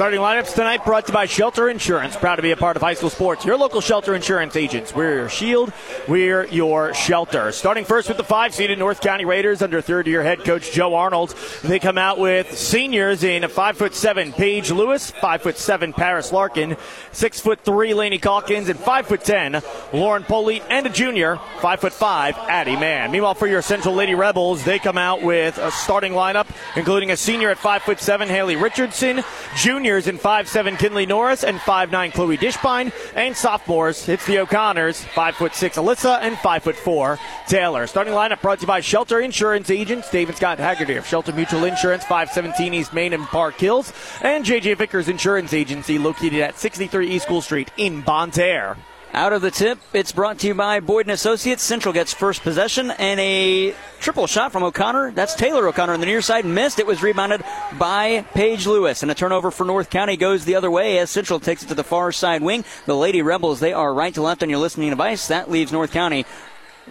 Starting lineups tonight brought to you by Shelter Insurance. Proud to be a part of high school sports. Your local Shelter Insurance agents. We're your shield. We're your shelter. Starting first with the five seeded North County Raiders under third year head coach Joe Arnold. They come out with seniors in five foot seven Paige Lewis, five foot seven Paris Larkin, six foot three Laney Calkins, and five foot ten Lauren Polite, and a junior, five foot five Addie Mann. Meanwhile, for your Central Lady Rebels, they come out with a starting lineup, including a senior at five foot seven Haley Richardson, junior juniors in 5'7 Kinley Norris and 5'9 Chloe Dishbine. And sophomores, it's the O'Connors, 5'6 Alyssa and 5'4 Taylor. Starting lineup brought to you by Shelter Insurance Agents, David Scott Haggerty of Shelter Mutual Insurance, 517 East Main and Park Hills, and JJ Vickers Insurance Agency located at 63 East School Street in Bonne Terre. Out of the tip, it's brought to you by Boyd & Associates. Central gets first possession and a triple shot from O'Connor. That's Taylor O'Connor on the near side. Missed. It was rebounded by Paige Lewis. And a turnover for North County goes the other way as Central takes it to the far side wing. The Lady Rebels, they are right to left on your listening device. That leaves North County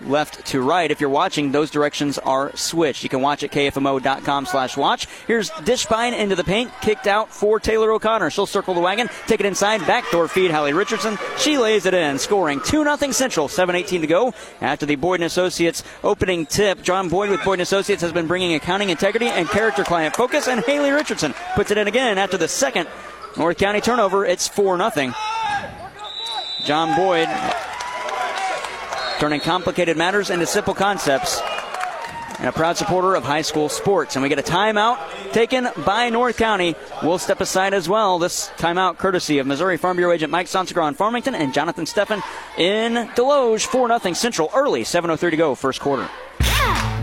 left to right. If you're watching, those directions are switched. You can watch at kfmo.com slash watch. Here's Dishbine into the paint, kicked out for Taylor O'Connor. She'll circle the wagon, take it inside, backdoor feed Hallie Richardson. She lays it in, scoring 2-0 Central, 7-18 to go. After the Boyd & Associates opening tip, John Boyd with Boyd & Associates has been bringing accounting integrity and character client focus, and Haley Richardson puts it in again after the second North County turnover. It's 4-0. John Boyd turning complicated matters into simple concepts. And a proud supporter of high school sports. And we get a timeout taken by North County. We'll step aside as well. This timeout courtesy of Missouri Farm Bureau agent Mike Sonsegra on Farmington and Jonathan Steffen in Desloge. 4 0 Central early. 7.03 to go, first quarter.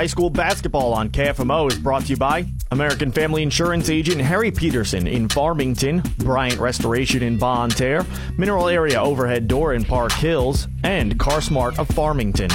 High school basketball on KFMO is brought to you by American Family Insurance agent Harry Peterson in Farmington, Bryant Restoration in Bonne Terre, Mineral Area Overhead Door in Park Hills, and CarSmart of Farmington.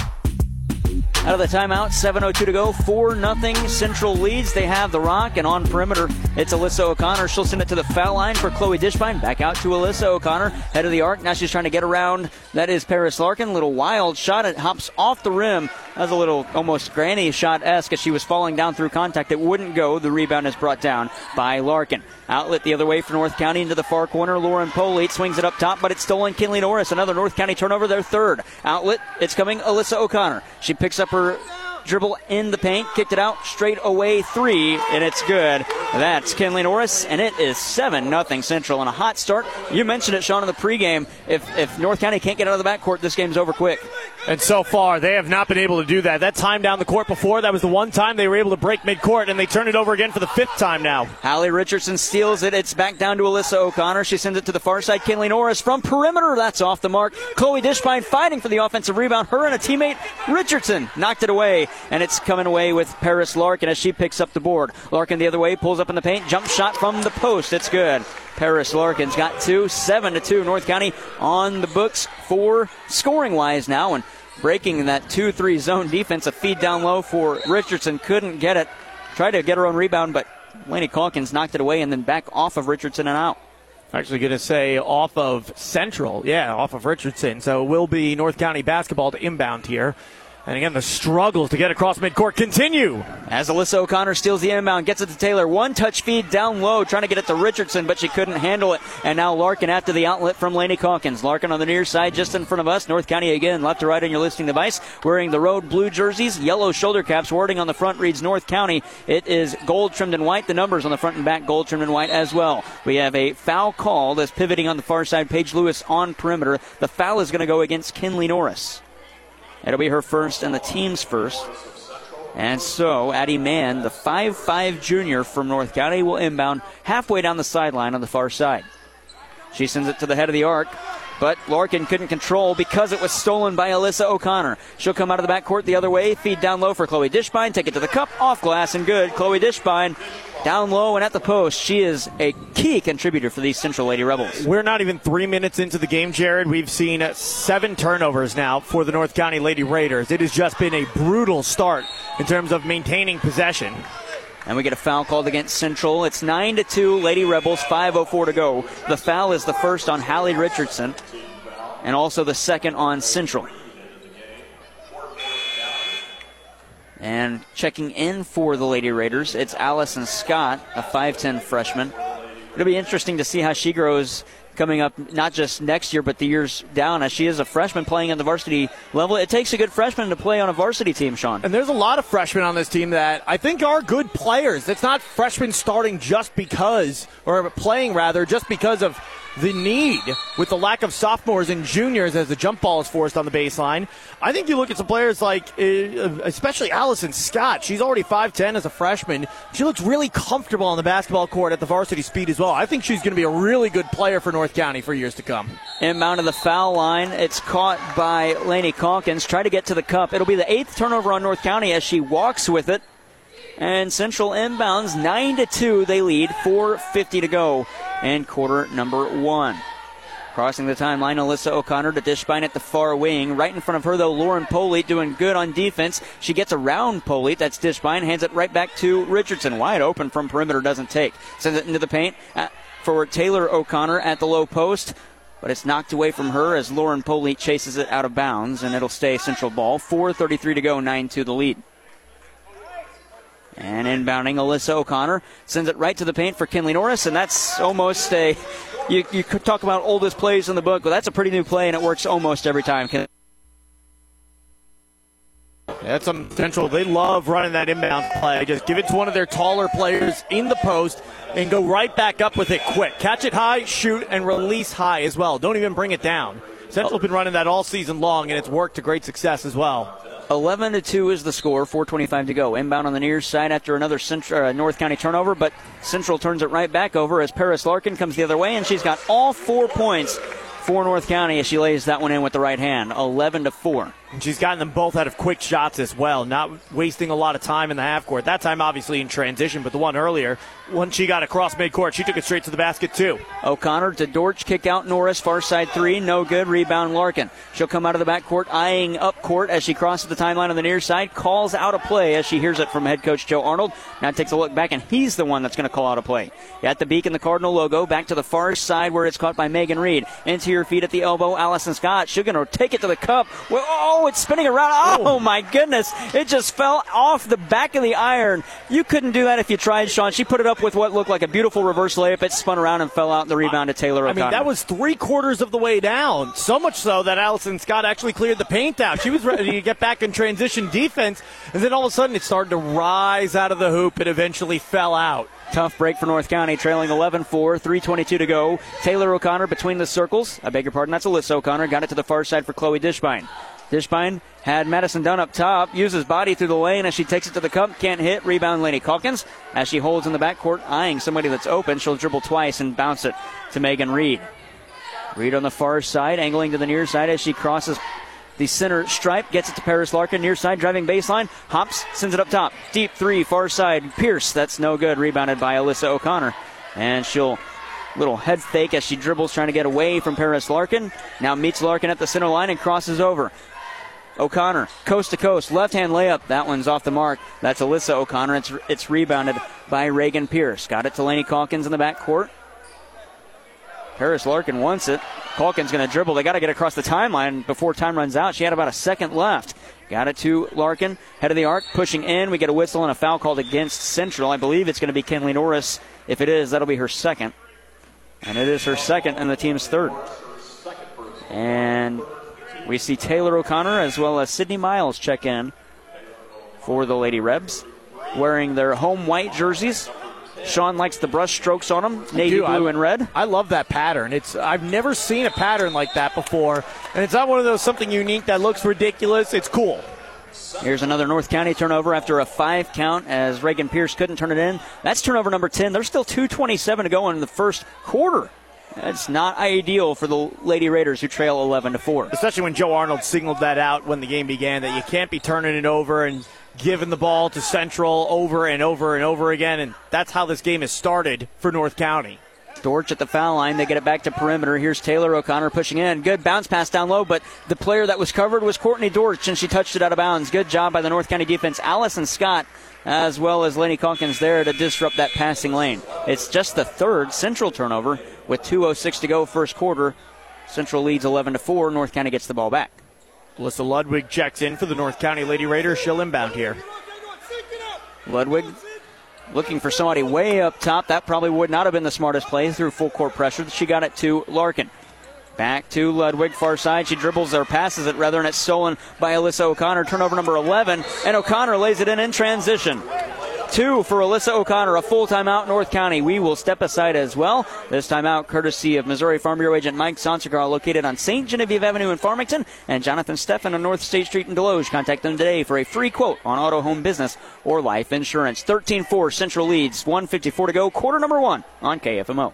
Out of the timeout, 7.02 to go, 4 nothing. Central leads. They have the rock, and on perimeter, it's Alyssa O'Connor. She'll send it to the foul line for Chloe Dishbine. Back out to Alyssa O'Connor, head of the arc. Now she's trying to get around. That is Paris Larkin. Little wild shot. It hops off the rim. That's a little almost granny shot esque as she was falling down through contact. It wouldn't go. The rebound is brought down by Larkin. Outlet the other way for North County into the far corner. Lauren Polite swings it up top, but it's stolen. Kinley Norris, another North County turnover, their third. Outlet, it's coming Alyssa O'Connor. She picks up her dribble in the paint, kicked it out straight away three, and it's good. That's Kinley Norris, and it is 7 nothing Central. And a hot start. You mentioned it, Sean, in the pregame. If, if North County can't get out of the backcourt, this game's over quick. And so far, they have not been able to do that. That time down the court before, that was the one time they were able to break midcourt, and they turn it over again for the fifth time now. Hallie Richardson steals it. It's back down to Alyssa O'Connor. She sends it to the far side. Kinley Norris from perimeter. That's off the mark. Chloe Dishbine fighting for the offensive rebound. Her and a teammate, Richardson, knocked it away and it's coming away with Paris Larkin as she picks up the board. Larkin the other way, pulls up in the paint, jump shot from the post. It's good. Paris Larkin's got two, seven to two. North County on the books for scoring wise now, and breaking that two-three zone defense. A feed down low for Richardson, couldn't get it. Tried to get her own rebound, but Laney Calkins knocked it away and then back off of Richardson and out. Actually, going to say off of Central. Yeah, off of Richardson. So it will be North County basketball to inbound here. And again, the struggles to get across midcourt continue. As Alyssa O'Connor steals the inbound, gets it to Taylor. One touch feed down low, trying to get it to Richardson, but she couldn't handle it. And now Larkin after the outlet from Laney Calkins. Larkin on the near side, just in front of us. North County again, left to right on your listening device, wearing the road blue jerseys, yellow shoulder caps. Wording on the front reads North County. It is gold trimmed in white. The numbers on the front and back gold trimmed in white as well. We have a foul call that's pivoting on the far side. Paige Lewis on perimeter. The foul is going to go against Kinley Norris. It'll be her first and the team's first. And so, Addie Mann, the 5'5 junior from North County, will inbound halfway down the sideline on the far side. She sends it to the head of the arc, but Larkin couldn't control because it was stolen by Alyssa O'Connor. She'll come out of the backcourt the other way, feed down low for Chloe Dishbine, take it to the cup, off glass and good. Chloe Dishbine down low and at the post. She is a key contributor for these Central Lady Rebels. We're not even three minutes into the game, Jared. We've seen seven turnovers now for the North County Lady Raiders. It has just been a brutal start in terms of maintaining possession. And we get a foul called against Central. It's 9 to 2, Lady Rebels, 5.04 to go. The foul is the first on Hallie Richardson and also the second on Central. And checking in for the Lady Raiders, it's Allison Scott, a 5'10 freshman. It'll be interesting to see how she grows coming up, not just next year, but the years down, as she is a freshman playing at the varsity level. It takes a good freshman to play on a varsity team, Sean. And there's a lot of freshmen on this team that I think are good players. It's not freshmen starting just because, or playing rather, just because of the need with the lack of sophomores and juniors as the jump ball is forced on the baseline. I think you look at some players like, uh, especially Allison Scott. She's already 5'10 as a freshman. She looks really comfortable on the basketball court at the varsity speed as well. I think she's going to be a really good player for North County for years to come. Inbound of the foul line. It's caught by Laney Calkins. Try to get to the cup. It'll be the eighth turnover on North County as she walks with it. And Central inbounds 9 to 2. They lead 4.50 to go in quarter number one. Crossing the timeline, Alyssa O'Connor to Dishbine at the far wing. Right in front of her, though, Lauren Polite doing good on defense. She gets around Polite. That's Dishbine. Hands it right back to Richardson. Wide open from perimeter. Doesn't take. Sends it into the paint uh, for Taylor O'Connor at the low post. But it's knocked away from her as Lauren Polite chases it out of bounds, and it'll stay central ball. 4.33 to go, 9 2 the lead. And inbounding, Alyssa O'Connor sends it right to the paint for Kinley Norris, and that's almost a. You, you could talk about oldest plays in the book, but that's a pretty new play, and it works almost every time. That's some central. They love running that inbound play. Just give it to one of their taller players in the post and go right back up with it quick. Catch it high, shoot, and release high as well. Don't even bring it down. Central's been running that all season long, and it's worked to great success as well. 11 to 2 is the score, 4.25 to go. Inbound on the near side after another Central, uh, North County turnover, but Central turns it right back over as Paris Larkin comes the other way, and she's got all four points for North County as she lays that one in with the right hand, 11 to 4. And she's gotten them both out of quick shots as well, not wasting a lot of time in the half court. That time, obviously, in transition, but the one earlier, once she got across midcourt, she took it straight to the basket, too. O'Connor to Dortch, kick out Norris, far side three, no good. Rebound Larkin. She'll come out of the backcourt, eyeing up court as she crosses the timeline on the near side, calls out a play as she hears it from head coach Joe Arnold. Now takes a look back, and he's the one that's going to call out a play. At the beak beacon, the Cardinal logo, back to the far side where it's caught by Megan Reed. Into your feet at the elbow, Allison Scott. She's going to take it to the cup. Oh, it's spinning around. Oh, oh, my goodness. It just fell off the back of the iron. You couldn't do that if you tried, Sean. She put it up with what looked like a beautiful reverse layup. It spun around and fell out in the rebound to Taylor O'Connor. I mean, that was three quarters of the way down. So much so that Allison Scott actually cleared the paint out. She was ready to get back in transition defense, and then all of a sudden it started to rise out of the hoop It eventually fell out. Tough break for North County, trailing 11 4, 3.22 to go. Taylor O'Connor between the circles. I beg your pardon, that's Alyssa O'Connor. Got it to the far side for Chloe Dishbine. Dishbine had Madison Dunn up top, uses body through the lane as she takes it to the cup, can't hit. Rebound Laney Calkins as she holds in the backcourt, eyeing somebody that's open. She'll dribble twice and bounce it to Megan Reed. Reed on the far side, angling to the near side as she crosses the center stripe, gets it to Paris Larkin, near side, driving baseline, hops, sends it up top. Deep three, far side, Pierce, that's no good. Rebounded by Alyssa O'Connor. And she'll little head fake as she dribbles, trying to get away from Paris Larkin. Now meets Larkin at the center line and crosses over. O'Connor, coast to coast, left hand layup. That one's off the mark. That's Alyssa O'Connor. It's, it's rebounded by Reagan Pierce. Got it to Laney Calkins in the backcourt. Paris Larkin wants it. Calkins going to dribble. They got to get across the timeline before time runs out. She had about a second left. Got it to Larkin, head of the arc, pushing in. We get a whistle and a foul called against Central. I believe it's going to be Kinley Norris. If it is, that'll be her second. And it is her second and the team's third. And we see Taylor O'Connor as well as Sydney Miles check in for the Lady Rebs, wearing their home white jerseys. Sean likes the brush strokes on them, navy blue I, and red. I love that pattern. It's I've never seen a pattern like that before, and it's not one of those something unique that looks ridiculous. It's cool. Here's another North County turnover after a five count as Reagan Pierce couldn't turn it in. That's turnover number 10. There's still 2.27 to go in the first quarter. That's not ideal for the Lady Raiders who trail 11 to 4. Especially when Joe Arnold signaled that out when the game began that you can't be turning it over and giving the ball to Central over and over and over again, and that's how this game has started for North County. Dorch at the foul line. They get it back to perimeter. Here's Taylor O'Connor pushing in. Good bounce pass down low, but the player that was covered was Courtney Dorch, and she touched it out of bounds. Good job by the North County defense. Allison Scott, as well as Lenny Calkins, there to disrupt that passing lane. It's just the third Central turnover with 2.06 to go first quarter. Central leads 11 to 4. North County gets the ball back. Alyssa Ludwig checks in for the North County Lady Raiders. She'll inbound here. Ludwig looking for somebody way up top. That probably would not have been the smartest play through full court pressure. She got it to Larkin. Back to Ludwig, far side. She dribbles or passes it rather, and it's stolen by Alyssa O'Connor. Turnover number 11, and O'Connor lays it in in transition. Two for Alyssa O'Connor, a full timeout, North County. We will step aside as well. This timeout courtesy of Missouri Farm Bureau agent Mike Sonsegar, located on St. Genevieve Avenue in Farmington, and Jonathan Steffen on North State Street in Desloge. Contact them today for a free quote on auto, home, business, or life insurance. 13 4 Central leads, 154 to go, quarter number one on KFMO.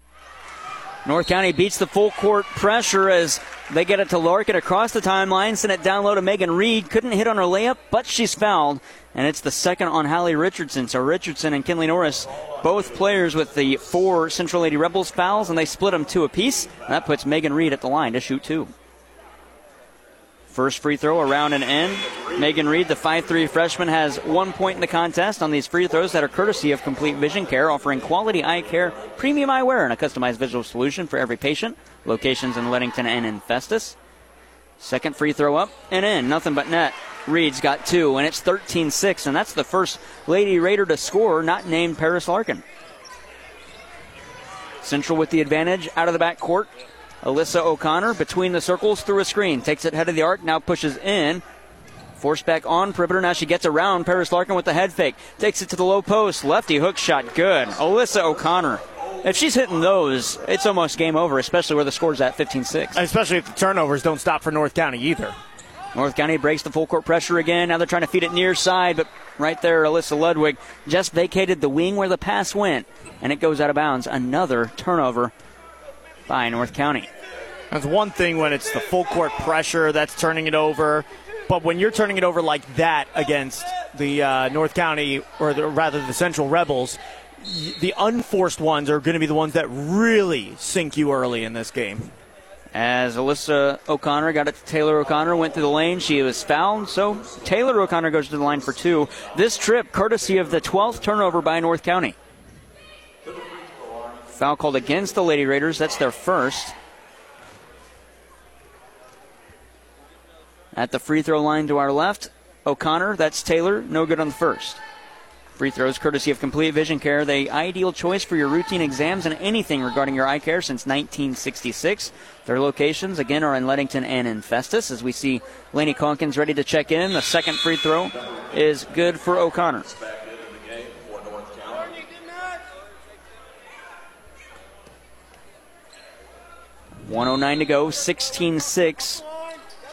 North County beats the full court pressure as they get it to Larkin across the timeline, send it down low to Megan Reed. Couldn't hit on her layup, but she's fouled, and it's the second on Hallie Richardson. So Richardson and Kinley Norris, both players with the four Central Lady Rebels fouls, and they split them two apiece. And that puts Megan Reed at the line to shoot two. First free throw around and in. Megan Reed, the 5'3 freshman, has one point in the contest on these free throws that are courtesy of Complete Vision Care, offering quality eye care, premium eyewear, and a customized visual solution for every patient. Locations in Leadington and in Festus. Second free throw up and in. Nothing but net. Reed's got two, and it's 13 6, and that's the first Lady Raider to score, not named Paris Larkin. Central with the advantage out of the back court. Alyssa O'Connor between the circles through a screen. Takes it head of the arc, now pushes in. Forced back on perimeter. Now she gets around Paris Larkin with the head fake. Takes it to the low post. Lefty hook shot. Good. Alyssa O'Connor. If she's hitting those, it's almost game over, especially where the score's at 15 6. Especially if the turnovers don't stop for North County either. North County breaks the full court pressure again. Now they're trying to feed it near side, but right there, Alyssa Ludwig just vacated the wing where the pass went, and it goes out of bounds. Another turnover by North County. That's one thing when it's the full court pressure that's turning it over, but when you're turning it over like that against the uh, North County, or the, rather the Central Rebels, y- the unforced ones are going to be the ones that really sink you early in this game. As Alyssa O'Connor got it to Taylor O'Connor, went through the lane. She was fouled, so Taylor O'Connor goes to the line for two. This trip, courtesy of the 12th turnover by North County. Foul called against the Lady Raiders. That's their first. At the free throw line to our left, O'Connor, that's Taylor, no good on the first. Free throws courtesy of Complete Vision Care, the ideal choice for your routine exams and anything regarding your eye care since 1966. Their locations, again, are in Leadington and in Festus. As we see Laney Calkins ready to check in, the second free throw is good for O'Connor. One oh nine to go, 16-6.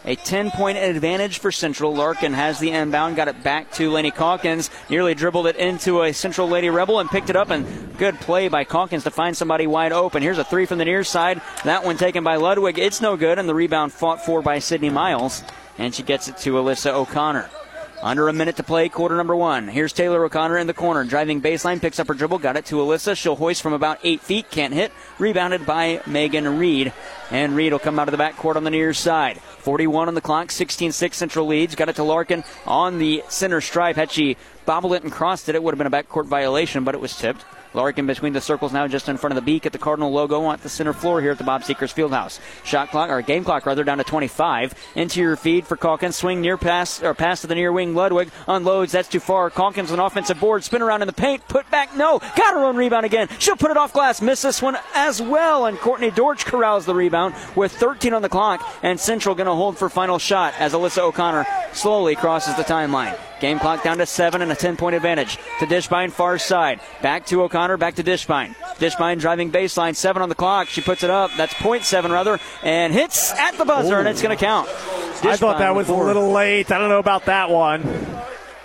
A 10 point advantage for Central. Larkin has the inbound, got it back to Laney Calkins, nearly dribbled it into a Central Lady Rebel and picked it up. And good play by Calkins to find somebody wide open. Here's a three from the near side. That one taken by Ludwig. It's no good, and the rebound fought for by Sydney Miles. And she gets it to Alyssa O'Connor. Under a minute to play, quarter number one. Here's Taylor O'Connor in the corner, driving baseline, picks up her dribble, got it to Alyssa. She'll hoist from about eight feet, can't hit. Rebounded by Megan Reed. And Reed will come out of the backcourt on the near side. 41 on the clock, 16 6 Central leads. Got it to Larkin on the center stripe. Had she bobbled it and crossed it, it would have been a backcourt violation, but it was tipped. Larkin between the circles now, just in front of the beak at the Cardinal logo on the center floor here at the Bob Seekers Fieldhouse. Shot clock or game clock rather down to 25. Interior feed for Calkins. Swing near pass or pass to the near wing. Ludwig unloads. That's too far. Calkins an offensive board. Spin around in the paint. Put back. No. Got her own rebound again. She'll put it off glass. Miss this one as well. And Courtney Dorch corrals the rebound with 13 on the clock. And Central going to hold for final shot as Alyssa O'Connor slowly crosses the timeline. Game clock down to seven and a 10 point advantage to Dishbine far side. Back to O'Connor, back to Dishbine. Dishbine driving baseline, seven on the clock. She puts it up. That's point seven rather, and hits at the buzzer, Ooh. and it's going to count. Dishbine I thought that was a little late. I don't know about that one.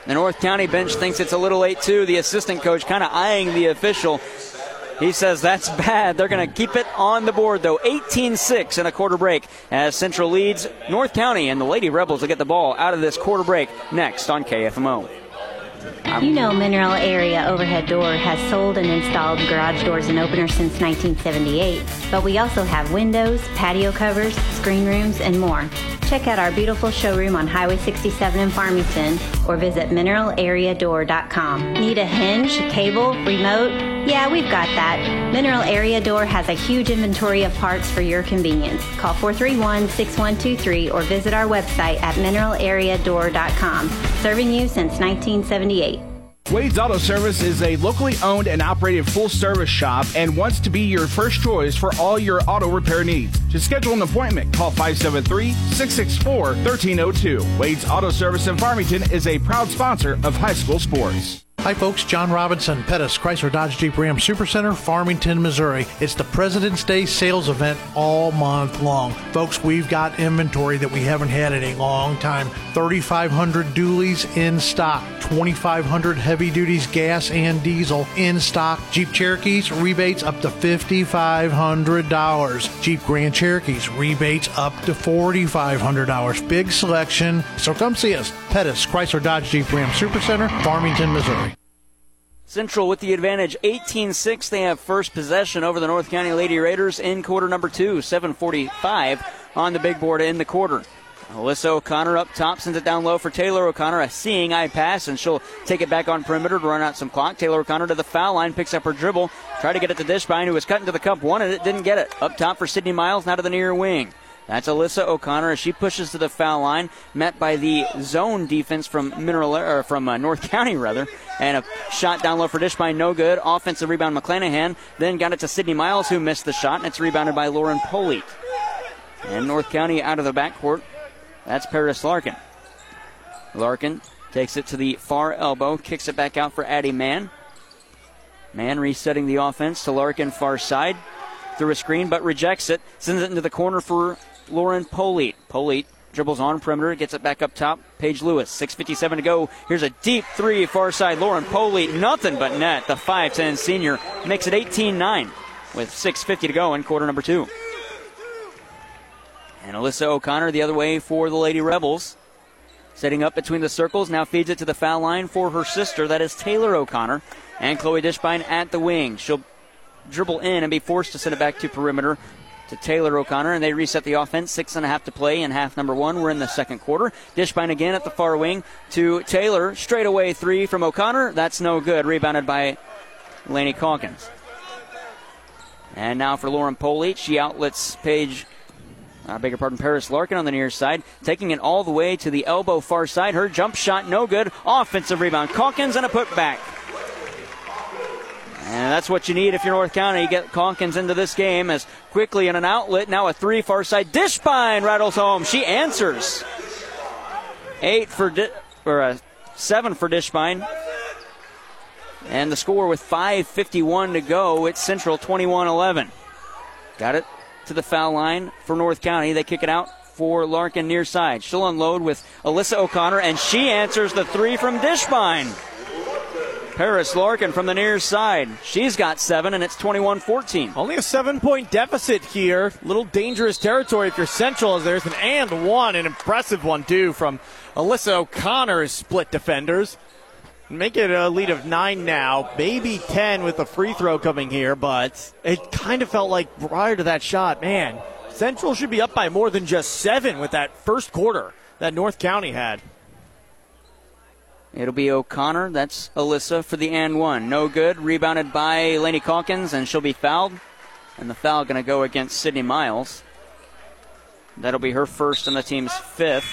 The North County bench thinks it's a little late too. The assistant coach kind of eyeing the official. He says that's bad. They're going to keep it on the board, though. 18 6 in a quarter break as Central leads North County, and the Lady Rebels will get the ball out of this quarter break next on KFMO. You know Mineral Area Overhead Door has sold and installed garage doors and openers since 1978, but we also have windows, patio covers, screen rooms, and more. Check out our beautiful showroom on Highway 67 in Farmington or visit mineralareadoor.com. Need a hinge, cable, remote? Yeah, we've got that. Mineral Area Door has a huge inventory of parts for your convenience. Call 431 6123 or visit our website at mineralareadoor.com. Serving you since 1978. Wade's Auto Service is a locally owned and operated full service shop and wants to be your first choice for all your auto repair needs. To schedule an appointment, call 573 664 1302. Wade's Auto Service in Farmington is a proud sponsor of high school sports. Hi, folks. John Robinson, Pettis, Chrysler Dodge Jeep Ram Supercenter, Farmington, Missouri. It's the President's Day sales event all month long. Folks, we've got inventory that we haven't had in a long time 3,500 dualies in stock, 2,500 heavy duties gas and diesel in stock. Jeep Cherokees, rebates up to $5,500. Jeep Grand Cherokees, rebates up to $4,500. Big selection. So come see us. Pettis, Chrysler Dodge Jeep Ram Supercenter, Farmington, Missouri. Central with the advantage 18 6. They have first possession over the North County Lady Raiders in quarter number two. 7.45 on the big board in the quarter. Alyssa O'Connor up top, sends it down low for Taylor O'Connor. A seeing eye pass, and she'll take it back on perimeter to run out some clock. Taylor O'Connor to the foul line, picks up her dribble, try to get it to Dishbine, who was cutting to the cup, wanted it, didn't get it. Up top for Sydney Miles, now to the near wing. That's Alyssa O'Connor as she pushes to the foul line, met by the zone defense from Mineral or from uh, North County rather, and a shot down low for Dishbine no good. Offensive rebound McClanahan, then got it to Sydney Miles who missed the shot, and it's rebounded by Lauren Polite. And North County out of the backcourt. That's Paris Larkin. Larkin takes it to the far elbow, kicks it back out for Addie Mann. Mann resetting the offense to Larkin far side through a screen, but rejects it. Sends it into the corner for Lauren Polite. Polite dribbles on perimeter, gets it back up top. Paige Lewis, 6.57 to go. Here's a deep three, far side. Lauren Polite, nothing but net. The 5'10 senior makes it 18 9 with 6.50 to go in quarter number two. And Alyssa O'Connor the other way for the Lady Rebels. Setting up between the circles, now feeds it to the foul line for her sister. That is Taylor O'Connor. And Chloe Dishbine at the wing. She'll dribble in and be forced to send it back to perimeter to Taylor O'Connor, and they reset the offense. Six and a half to play in half number one. We're in the second quarter. Dishbine again at the far wing to Taylor. Straight away three from O'Connor. That's no good. Rebounded by Laney Calkins. And now for Lauren Polite. She outlets Paige I beg your pardon, Paris Larkin on the near side, taking it all the way to the elbow far side. Her jump shot no good. Offensive rebound. Calkins and a putback. And that's what you need if you're North County. You get Calkins into this game as quickly in an outlet. Now a three far side. Dishbine rattles home. She answers. Eight for Di- or a seven for Dishbine. And the score with 5:51 to go. It's Central 21-11. Got it to the foul line for North County. They kick it out for Larkin near side. She'll unload with Alyssa O'Connor, and she answers the three from Dishbine. Paris Larkin from the near side. She's got seven, and it's 21 14. Only a seven point deficit here. Little dangerous territory if you're central, as there's an and one, an impressive one, too, from Alyssa O'Connor's split defenders. Make it a lead of nine now, maybe 10 with the free throw coming here, but it kind of felt like prior to that shot, man, Central should be up by more than just seven with that first quarter that North County had. It'll be O'Connor. That's Alyssa for the and one. No good. Rebounded by Laney Calkins, and she'll be fouled. And the foul going to go against Sydney Miles. That'll be her first and the team's fifth.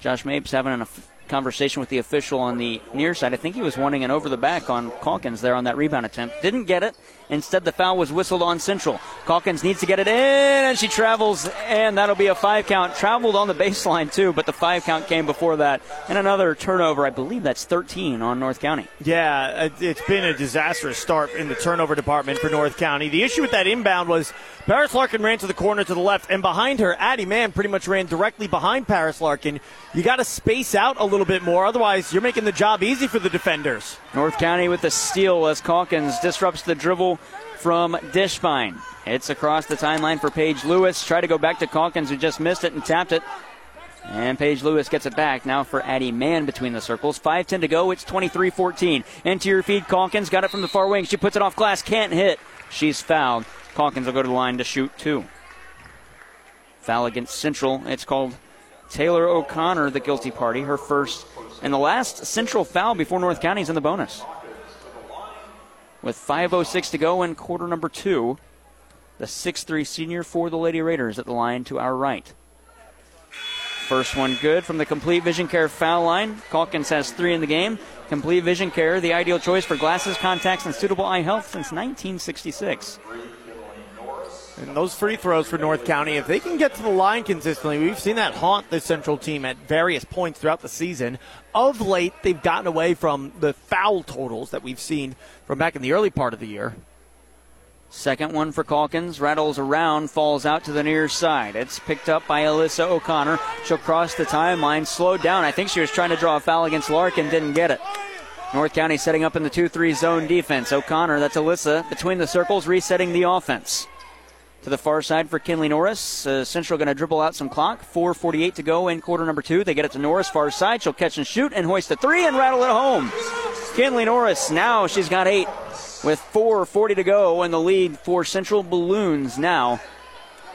Josh Mapes having a conversation with the official on the near side. I think he was wanting an over the back on Calkins there on that rebound attempt. Didn't get it. Instead, the foul was whistled on Central. Calkins needs to get it in, and she travels, and that'll be a five count. Traveled on the baseline, too, but the five count came before that. And another turnover. I believe that's 13 on North County. Yeah, it's been a disastrous start in the turnover department for North County. The issue with that inbound was Paris Larkin ran to the corner to the left, and behind her, Addie Mann pretty much ran directly behind Paris Larkin. You got to space out a little bit more, otherwise, you're making the job easy for the defenders. North County with the steal as Calkins disrupts the dribble from Dishbine. It's across the timeline for Paige Lewis. Try to go back to Calkins, who just missed it and tapped it. And Paige Lewis gets it back now for Addie Mann between the circles. 5 10 to go. It's 23 14. Interior feed. Calkins got it from the far wing. She puts it off glass. Can't hit. She's fouled. Calkins will go to the line to shoot two. Foul against Central. It's called Taylor O'Connor, the guilty party. Her first and the last Central foul before North County's in the bonus with 5.06 to go in quarter number two. The 6'3 senior for the Lady Raiders at the line to our right. First one good from the Complete Vision Care foul line. Calkins has three in the game. Complete Vision Care, the ideal choice for glasses, contacts, and suitable eye health since 1966. And those free throws for North County, if they can get to the line consistently, we've seen that haunt the Central team at various points throughout the season. Of late, they've gotten away from the foul totals that we've seen from back in the early part of the year. Second one for Calkins. Rattles around, falls out to the near side. It's picked up by Alyssa O'Connor. She'll cross the timeline, slowed down. I think she was trying to draw a foul against Larkin, didn't get it. North County setting up in the 2 3 zone defense. O'Connor, that's Alyssa, between the circles, resetting the offense to the far side for Kinley Norris. Uh, Central going to dribble out some clock. 4.48 to go in quarter number two. They get it to Norris, far side. She'll catch and shoot and hoist a three and rattle it home. Kinley Norris, now she's got eight with 4.40 to go, and the lead for Central Balloons now.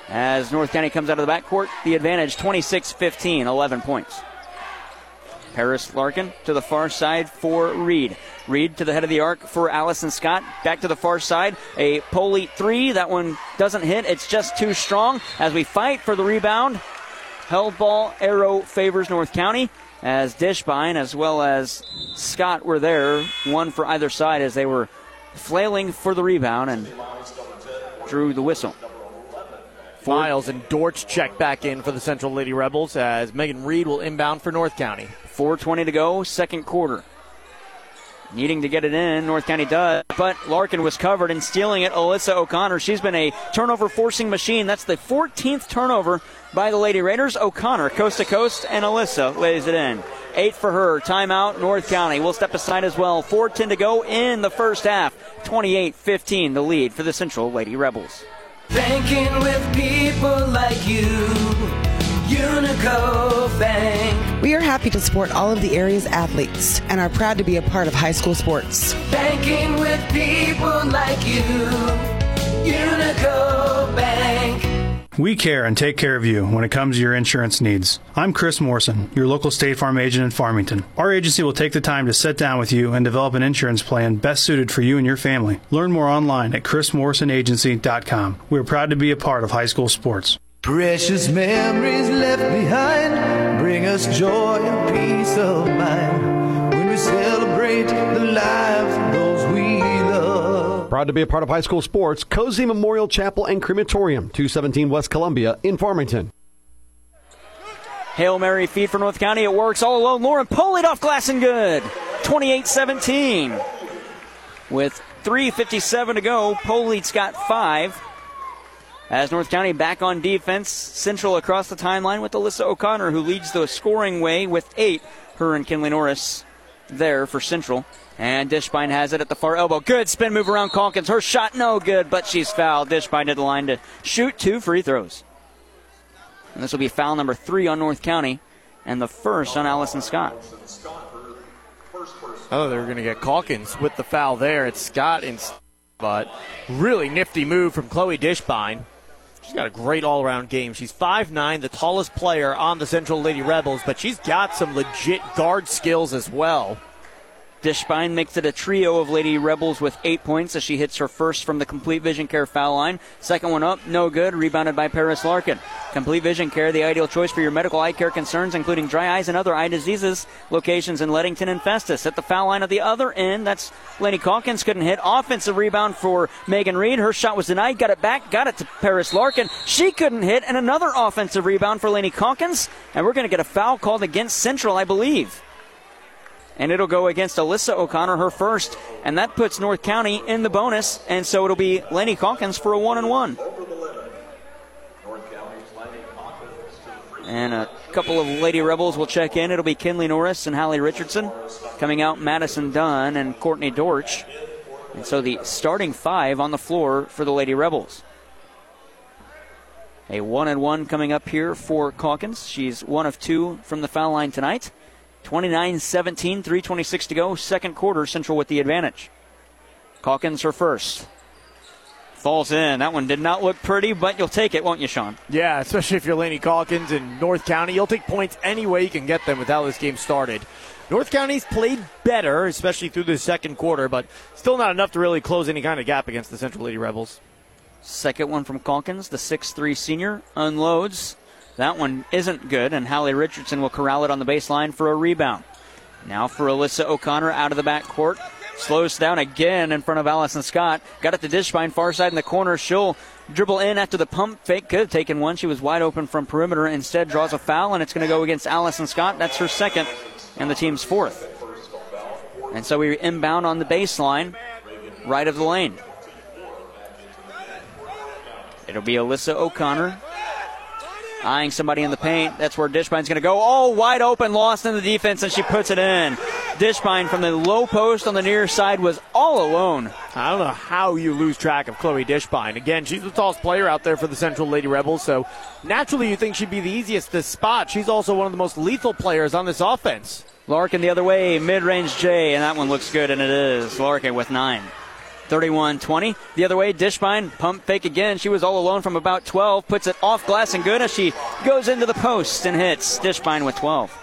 As North County comes out of the backcourt, the advantage 26 15, 11 points. Paris Larkin to the far side for Reed. Reed to the head of the arc for Allison Scott. Back to the far side. A Polite three. That one doesn't hit. It's just too strong as we fight for the rebound. Held ball arrow favors North County as Dishbine as well as Scott were there. One for either side as they were flailing for the rebound and drew the whistle. Miles and Dortch check back in for the Central Lady Rebels as Megan Reed will inbound for North County. 4.20 to go, second quarter. Needing to get it in, North County does, but Larkin was covered and stealing it. Alyssa O'Connor, she's been a turnover forcing machine. That's the 14th turnover by the Lady Raiders. O'Connor, coast to coast, and Alyssa lays it in. Eight for her. Timeout, North County. We'll step aside as well. 4.10 to go in the first half. 28 15, the lead for the Central Lady Rebels. Banking with people like you. Unico Bank. We are happy to support all of the area's athletes and are proud to be a part of high school sports. Banking with people like you. Unico Bank. We care and take care of you when it comes to your insurance needs. I'm Chris Morrison, your local State Farm agent in Farmington. Our agency will take the time to sit down with you and develop an insurance plan best suited for you and your family. Learn more online at chrismorrisonagency.com. We are proud to be a part of high school sports. Precious memories left behind bring us joy and peace of mind when we celebrate the lives of those we love. Proud to be a part of high school sports, Cozean Memorial Chapel and Crematorium, 217 West Columbia in Farmington. Hail Mary feed for North County. It works all alone. Lauren pulled off glass and good. 28 17. With 3.57 to go, Polite's got five. As North County back on defense, Central across the timeline with Alyssa O'Connor, who leads the scoring way with eight. Her and Kinley Norris there for Central. And Dishbine has it at the far elbow. Good spin move around Calkins. Her shot no good, but she's fouled. Dishbine to the line to shoot two free throws. And this will be foul number three on North County and the first on Allison Scott. Oh, they're going to get Calkins with the foul there. It's Scott in But really nifty move from Chloe Dishbine. She's got a great all around game. She's 5'9, the tallest player on the Central Lady Rebels, but she's got some legit guard skills as well. Dishbine makes it a trio of Lady Rebels with eight points as she hits her first from the Complete Vision Care foul line. Second one up, no good, rebounded by Paris Larkin. Complete Vision Care, the ideal choice for your medical eye care concerns, including dry eyes and other eye diseases. Locations in Leadington and Festus. At the foul line of the other end, that's Lenny Calkins couldn't hit. Offensive rebound for Megan Reed. Her shot was denied, got it back, got it to Paris Larkin. She couldn't hit, and another offensive rebound for Lenny Calkins. And we're going to get a foul called against Central, I believe and it'll go against Alyssa O'Connor, her first, and that puts North County in the bonus, and so it'll be Lenny Calkins for a one and one. And a couple of Lady Rebels will check in. It'll be Kinley Norris and Hallie Richardson. Coming out, Madison Dunn and Courtney Dortch. And so the starting five on the floor for the Lady Rebels. A one and one coming up here for Calkins. She's one of two from the foul line tonight. 29 17, 326 to go. Second quarter, Central with the advantage. Calkins her first. Falls in. That one did not look pretty, but you'll take it, won't you, Sean? Yeah, especially if you're Laney Calkins in North County. You'll take points any way you can get them with how this game started. North County's played better, especially through the second quarter, but still not enough to really close any kind of gap against the Central Lady Rebels. Second one from Calkins, the 6'3 senior, unloads. That one isn't good, and Hallie Richardson will corral it on the baseline for a rebound. Now for Alyssa O'Connor out of the back court. Slows down again in front of Allison Scott. Got it to Dishbine, far side in the corner. She'll dribble in after the pump fake. Could have taken one. She was wide open from perimeter. Instead, draws a foul, and it's going to go against Allison Scott. That's her second, and the team's fourth. And so we inbound on the baseline, right of the lane. It'll be Alyssa O'Connor eyeing somebody in the paint. That's where Dishbine's going to go. Oh, wide open, lost in the defense, and she puts it in. Dishbine from the low post on the near side was all alone. I don't know how you lose track of Chloe Dishbine. Again, she's the tallest player out there for the Central Lady Rebels, so naturally you think she'd be the easiest to spot. She's also one of the most lethal players on this offense. Larkin the other way, mid range J, and that one looks good, and it is. Larkin with nine. 31 20. The other way, Dishbine, pump fake again. She was all alone from about 12, puts it off glass and good as she goes into the post and hits. Dishbine with 12.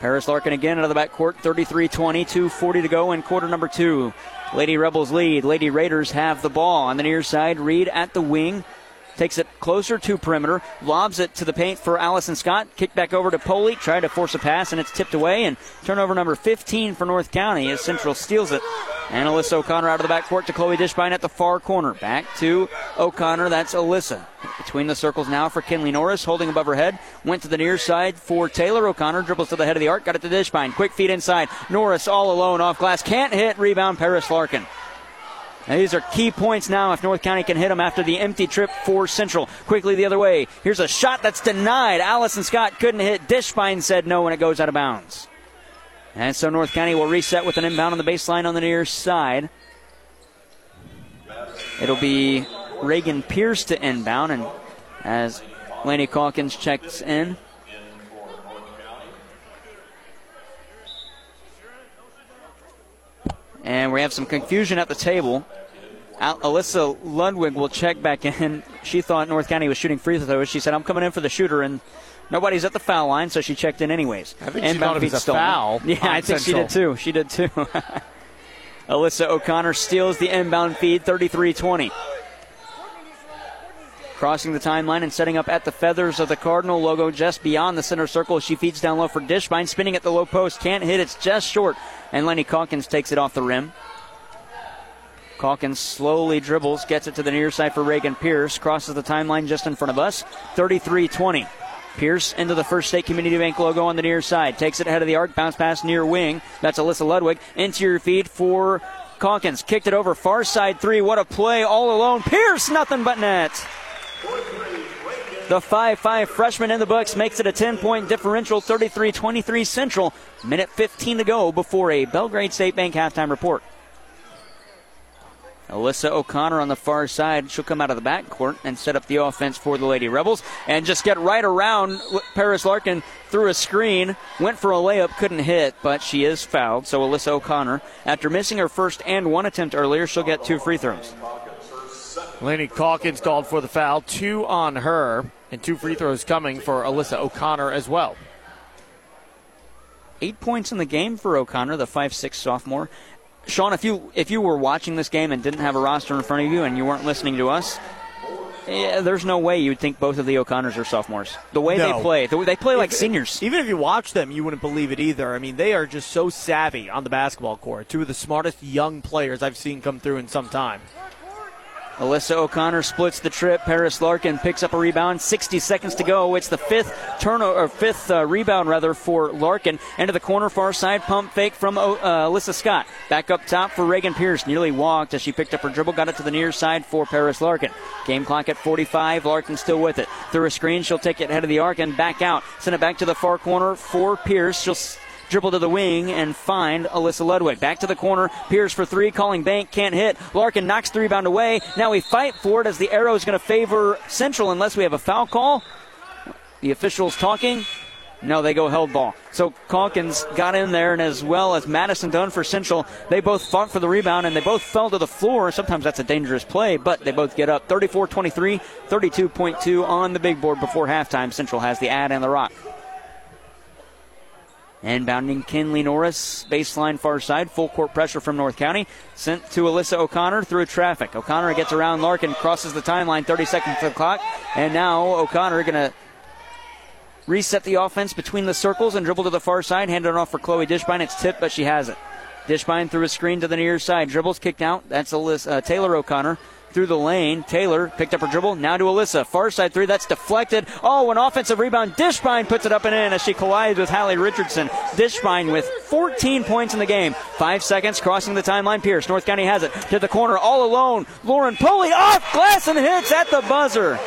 Paris Larkin again out of the backcourt, 33 20, 2.40 to go in quarter number two. Lady Rebels lead. Lady Raiders have the ball on the near side. Reed at the wing takes it closer to perimeter, lobs it to the paint for Allison Scott. Kick back over to Poley, tried to force a pass, and it's tipped away. And turnover number 15 for North County as Central steals it. And Alyssa O'Connor out of the backcourt to Chloe Dishbine at the far corner. Back to O'Connor. That's Alyssa. Between the circles now for Kinley Norris, holding above her head. Went to the near side for Taylor O'Connor. Dribbles to the head of the arc. Got it to Dishbine. Quick feed inside. Norris all alone off glass. Can't hit. Rebound Paris Larkin. These are key points now if North County can hit them after the empty trip for Central. Quickly the other way. Here's a shot that's denied. Allison Scott couldn't hit. Dishbine said no when it goes out of bounds. And so North County will reset with an inbound on the baseline on the near side. It'll be Reagan Pierce to inbound, and as Laney Calkins checks in. And we have some confusion at the table. Alyssa Ludwig will check back in. She thought North County was shooting free throws. She said, I'm coming in for the shooter, and nobody's at the foul line, so she checked in anyways. I think she thought it was a foul. Yeah, I think Central. she did too. She did too. Alyssa O'Connor steals the inbound feed, 33 20. Crossing the timeline and setting up at the feathers of the Cardinal logo just beyond the center circle. She feeds down low for Dishbine, spinning at the low post. Can't hit, it's just short. And Lenny Calkins takes it off the rim. Calkins slowly dribbles, gets it to the near side for Reagan Pierce, crosses the timeline just in front of us. 33 20. Pierce into the First State Community Bank logo on the near side. Takes it ahead of the arc, bounce pass near wing. That's Alyssa Ludwig. Interior feed for Calkins. Kicked it over, far side three. What a play all alone. Pierce, nothing but net. The 5 5 freshman in the books makes it a 10 point differential, 33 23 Central. Minute 15 to go before a Belgrade State Bank halftime report. Alyssa O'Connor on the far side. She'll come out of the backcourt and set up the offense for the Lady Rebels and just get right around Paris Larkin through a screen. Went for a layup, couldn't hit, but she is fouled. So Alyssa O'Connor, after missing her first and one attempt earlier, she'll get two free throws. Laney Calkins called for the foul, two on her, and two free throws coming for Alyssa O'Connor as well. Eight points in the game for O'Connor, the five-six sophomore. Sean, if you if you were watching this game and didn't have a roster in front of you and you weren't listening to us, yeah, there's no way you'd think both of the O'Connors are sophomores. The way No. they play, the way they play like If- seniors. Even if you watch them, you wouldn't believe it either. I mean, they are just so savvy on the basketball court. Two of the smartest young players I've seen come through in some time. Alyssa O'Connor splits the trip. Paris Larkin picks up a rebound. 60 seconds to go. It's the fifth turnover, or fifth uh, rebound rather for Larkin. Into the corner, far side pump fake from uh, Alyssa Scott. Back up top for Reagan Pierce. Nearly walked as she picked up her dribble. Got it to the near side for Paris Larkin. Game clock at 45. Larkin still with it. Through a screen, she'll take it head of the arc and back out. Send it back to the far corner for Pierce. She'll. Dribble to the wing and find Alyssa Ludwig. Back to the corner. Pierce for three. Calling bank. Can't hit. Larkin knocks the rebound away. Now we fight for it as the arrow is going to favor Central unless we have a foul call. The officials talking. No, they go held ball. So Calkins got in there, and as well as Madison Dunn for Central, they both fought for the rebound and they both fell to the floor. Sometimes that's a dangerous play, but they both get up 34 23, 32.2 on the big board before halftime. Central has the ad and the rock. And bounding Kinley Norris, baseline far side, full court pressure from North County, sent to Alyssa O'Connor through traffic. O'Connor gets around Larkin, crosses the timeline, 30 seconds to the clock, and now O'Connor going to reset the offense between the circles and dribble to the far side, hand it off for Chloe Dishbine. It's tipped, but she has it. Dishbine through a screen to the near side, dribbles kicked out. That's Alyssa, uh, Taylor O'Connor. Through the lane, Taylor picked up her dribble. Now to Alyssa. Far side three, that's deflected. Oh, an offensive rebound. Dishbine puts it up and in as she collides with Hallie Richardson. Dishbine with 14 points in the game. Five seconds, crossing the timeline. Pierce, North County has it. To the corner, all alone. Lauren Pulley off glass and hits at the buzzer.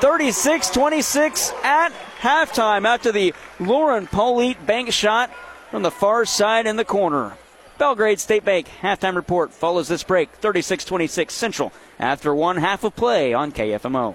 36 26 at halftime after the Lauren Polite bank shot from the far side in the corner. Belgrade State Bank halftime report follows this break 36 26 Central after one half of play on KFMO.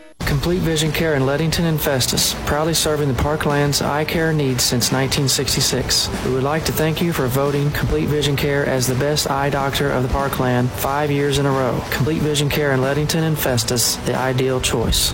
Complete Vision Care in Leadington and Festus, proudly serving the Parkland's eye care needs since 1966. We would like to thank you for voting Complete Vision Care as the best eye doctor of the Parkland five years in a row. Complete Vision Care in Leadington and Festus, the ideal choice.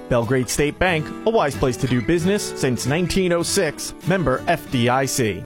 Belgrade State Bank, a wise place to do business since 1906, member FDIC.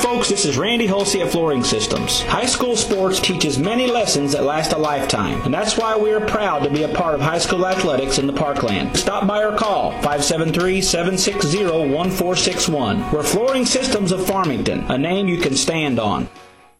Folks, this is Randy Hulsey at Flooring Systems. High school sports teaches many lessons that last a lifetime, and that's why we are proud to be a part of high school athletics in the Parkland. Stop by or call 573 760 1461. We're Flooring Systems of Farmington, a name you can stand on.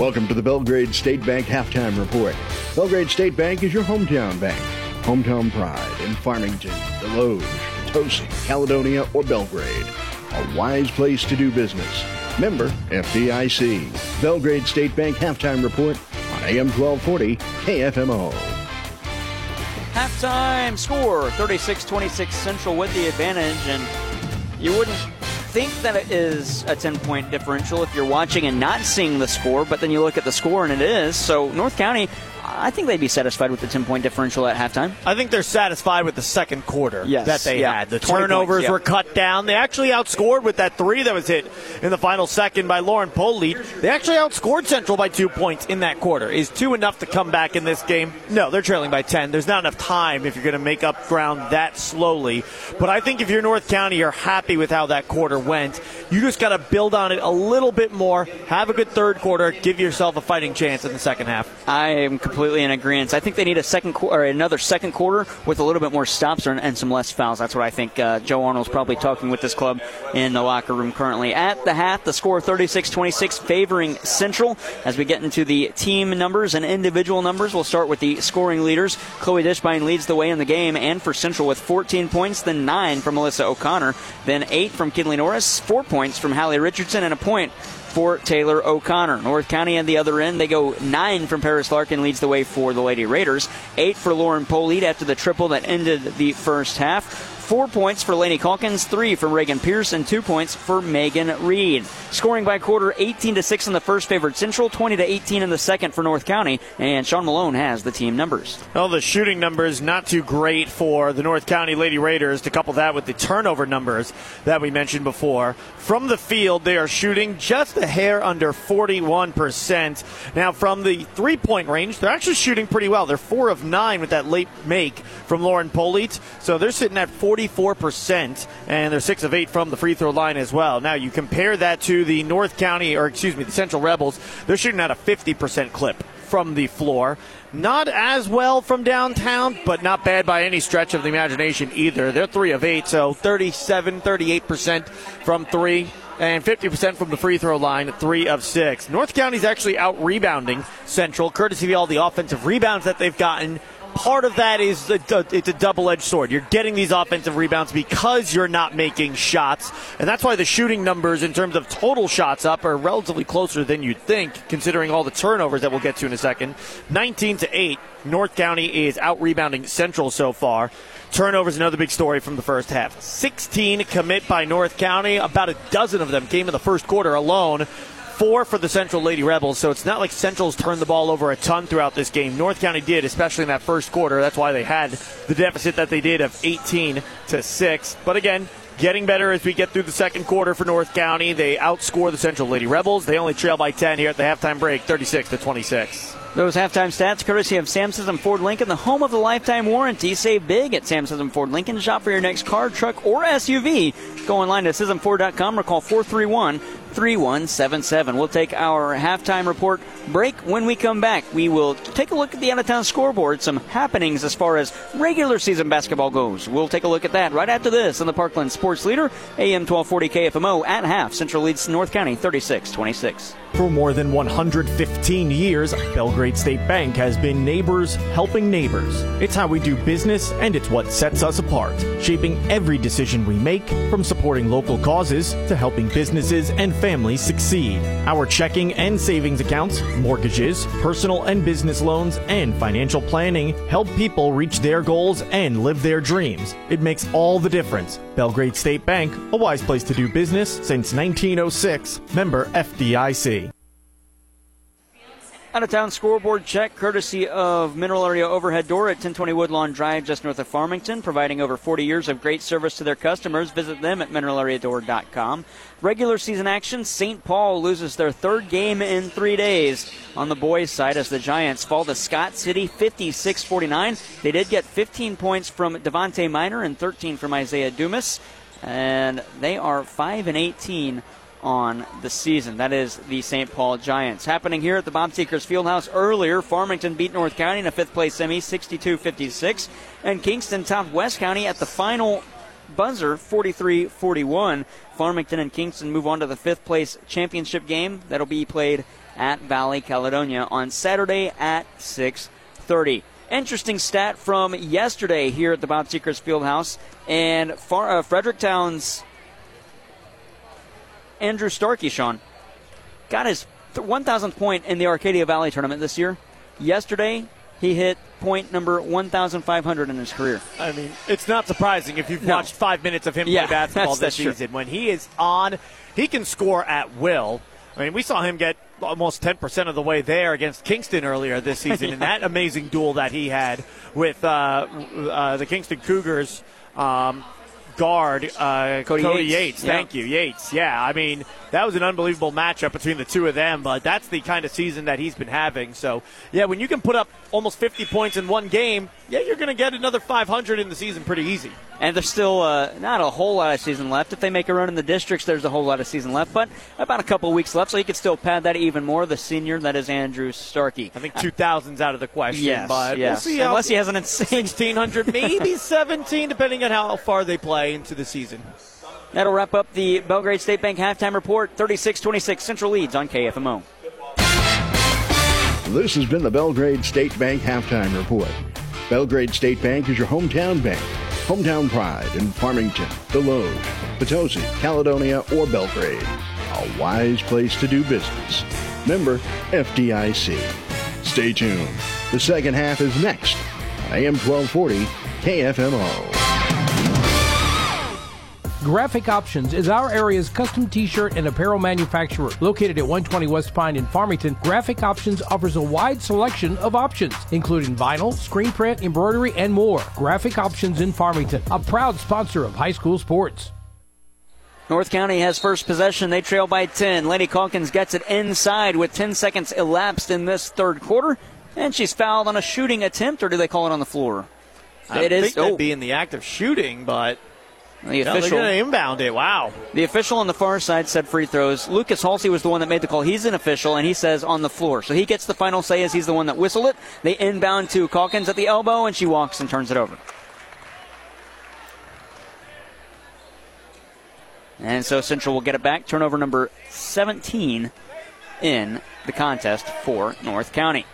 Welcome to the Belgrade State Bank Halftime Report. Belgrade State Bank is your hometown bank. Hometown pride in Farmington, Desloge, Potosi, Caledonia, or Belgrade. A wise place to do business. Member FDIC. Belgrade State Bank Halftime Report on AM 1240 KFMO. Halftime score 36 26 Central with the advantage, and you wouldn't think that it is a 10 point differential if you're watching and not seeing the score, but then you look at the score and it is. So North County I think they'd be satisfied with the 10 point differential at halftime. I think they're satisfied with the second quarter yes. that they yeah. had. The turnovers points, yeah. were cut down. They actually outscored with that three that was hit in the final second by Lauren Polite. They actually outscored Central by two points in that quarter. Is two enough to come back in this game? No, they're trailing by 10. There's not enough time if you're going to make up ground that slowly. But I think if you're North County, you're happy with how that quarter went. You just got to build on it a little bit more, have a good third quarter, give yourself a fighting chance in the second half. I am completely in agreement. I think they need a second qu- or another second quarter with a little bit more stops and, and some less fouls. That's what I think. Uh, Joe Arnold's probably talking with this club in the locker room currently. At the half, the score 36-26 favoring Central. As we get into the team numbers and individual numbers, we'll start with the scoring leaders. Chloe Dishbine leads the way in the game and for Central with 14 points, then 9 from Melissa O'Connor, then 8 from Kinley Norris, 4 points from Hallie Richardson, and a point for Taylor O'Connor. North County on the other end, they go nine from Paris Larkin, leads the way for the Lady Raiders. Eight for Lauren Polite after the triple that ended the first half. Four points for Laney Calkins, three from Reagan Pearson, two points for Megan Reed. Scoring by quarter, 18 to 6 in the first favored Central, 20 to 18 in the second for North County, and Sean Malone has the team numbers. Well, the shooting numbers not too great for the North County Lady Raiders. To couple that with the turnover numbers that we mentioned before, from the field they are shooting just a hair under 41%. Now, from the three-point range, they're actually shooting pretty well. They're four of nine with that late make from Lauren Polite, so they're sitting at 40. 44%, and they're 6 of 8 from the free throw line as well. Now, you compare that to the North County, or excuse me, the Central Rebels, they're shooting at a 50% clip from the floor. Not as well from downtown, but not bad by any stretch of the imagination either. They're 3 of 8, so 37, 38% from 3 and 50% from the free throw line, three of six. North County's actually out rebounding Central, courtesy of all the offensive rebounds that they've gotten part of that is a, it's a double-edged sword. You're getting these offensive rebounds because you're not making shots, and that's why the shooting numbers in terms of total shots up are relatively closer than you'd think, considering all the turnovers that we'll get to in a second. 19 to eight. North County is out rebounding Central so far. Turnovers, another big story from the first half. 16 commit by North County. About a dozen of them came in the first quarter alone four for the Central Lady Rebels, so it's not like Central's turned the ball over a ton throughout this game. North County did, especially in that first quarter. That's why they had the deficit that they did of 18 to 6. But again, getting better as we get through the second quarter for North County. They outscore the Central Lady Rebels. They only trail by 10 here at the halftime break, 36 to 26. Those halftime stats courtesy of Sam Scism Ford Lincoln, the home of the lifetime warranty. Save big at Sam Scism Ford Lincoln. Shop for your next car, truck, or SUV. Go online to ScismFord.com or call 431 3177. We'll take our halftime report break. When we come back, we will take a look at the out of town scoreboard, some happenings as far as regular season basketball goes. We'll take a look at that right after this on the Parkland Sports Leader, AM 1240 KFMO at half. Central leads North County 36 26. For more than 115 years, Belgrade State Bank has been neighbors helping neighbors. It's how we do business and it's what sets us apart, shaping every decision we make from supporting local causes to helping businesses and families succeed. Our checking and savings accounts, mortgages, personal and business loans, and financial planning help people reach their goals and live their dreams. It makes all the difference. Belgrade State Bank, a wise place to do business since 1906, member FDIC. Out of town scoreboard check courtesy of Mineral Area Overhead Door at 1020 Woodlawn Drive, just north of Farmington, providing over 40 years of great service to their customers. Visit them at mineralareadoor.com. Regular season action St. Paul loses their third game in three days on the boys' side as the Giants fall to Scott City 56 49. They did get 15 points from Devontae Miner and 13 from Isaiah Dumas, and they are 5 and 18 on the season. That is the St. Paul Giants. Happening here at the Bob Seekers Fieldhouse earlier, Farmington beat North County in a fifth place semi 62 56, and Kingston topped West County at the final buzzer 43 41. Farmington and Kingston move on to the fifth place championship game that'll be played at Valley Caledonia on Saturday at 6:30. Interesting stat from yesterday here at the Bob Seekers Fieldhouse, and Far- uh, Fredericktown's Andrew Starkey, Sean, got his 1,000th point in the Arcadia Valley tournament this year. Yesterday, he hit point number 1,500 in his career. I mean, it's not surprising if you've No. watched five minutes of him Yeah, play basketball this that's true. season. When he is on, he can score at will. I mean, we saw him get almost 10% of the way there against Kingston earlier this season in that amazing duel that he had with uh, uh, the Kingston Cougars. Um, guard uh, Cody Cody, Yates. Yates. Yeah. Thank you, Yates. Yeah, I mean that was an unbelievable matchup between the two of them, but that's the kind of season that he's been having. So yeah, when you can put up almost 50 points in one game, yeah, you're going to get another 500 in the season pretty easy. And there's still uh, not a whole lot of season left. If they make a run in the districts, there's a whole lot of season left, but about a couple weeks left, so he could still pad that even more. The senior, that is Andrew Starkey. I think 2000's out of the question, Yes, but yes. we'll Unless he has an insane 1600, maybe 17, depending on how far they play into the season. That'll wrap up the Belgrade State Bank halftime report. 36-26 Central leads on KFMO. This has been the Belgrade State Bank Halftime Report. Belgrade State Bank is your hometown bank. Hometown pride in Farmington, Desloge, Potosi, Caledonia, or Belgrade. A wise place to do business. Member FDIC. Stay tuned. The second half is next on AM 1240 KFMO. Graphic Options is our area's custom t-shirt and apparel manufacturer. Located at 120 West Pine in Farmington, Graphic Options offers a wide selection of options, including vinyl, screen print, embroidery, and more. Graphic Options in Farmington, a proud sponsor of high school sports. North County has first possession. They trail by 10. Lady Calkins gets it inside with 10 seconds elapsed in this third quarter. And she's fouled on a shooting attempt, or do they call it on the floor? I it is. think they'd oh, be in the act of shooting, but the no, official. they're going to inbound it. Wow. The official on the far side said free throws. Lucas Halsey was the one that made the call. He's an official, and he says on the floor. So he gets the final say as he's the one that whistled it. They inbound to Calkins at the elbow, and she walks and turns it over. And so Central will get it back. Turnover number 17 in the contest for North County.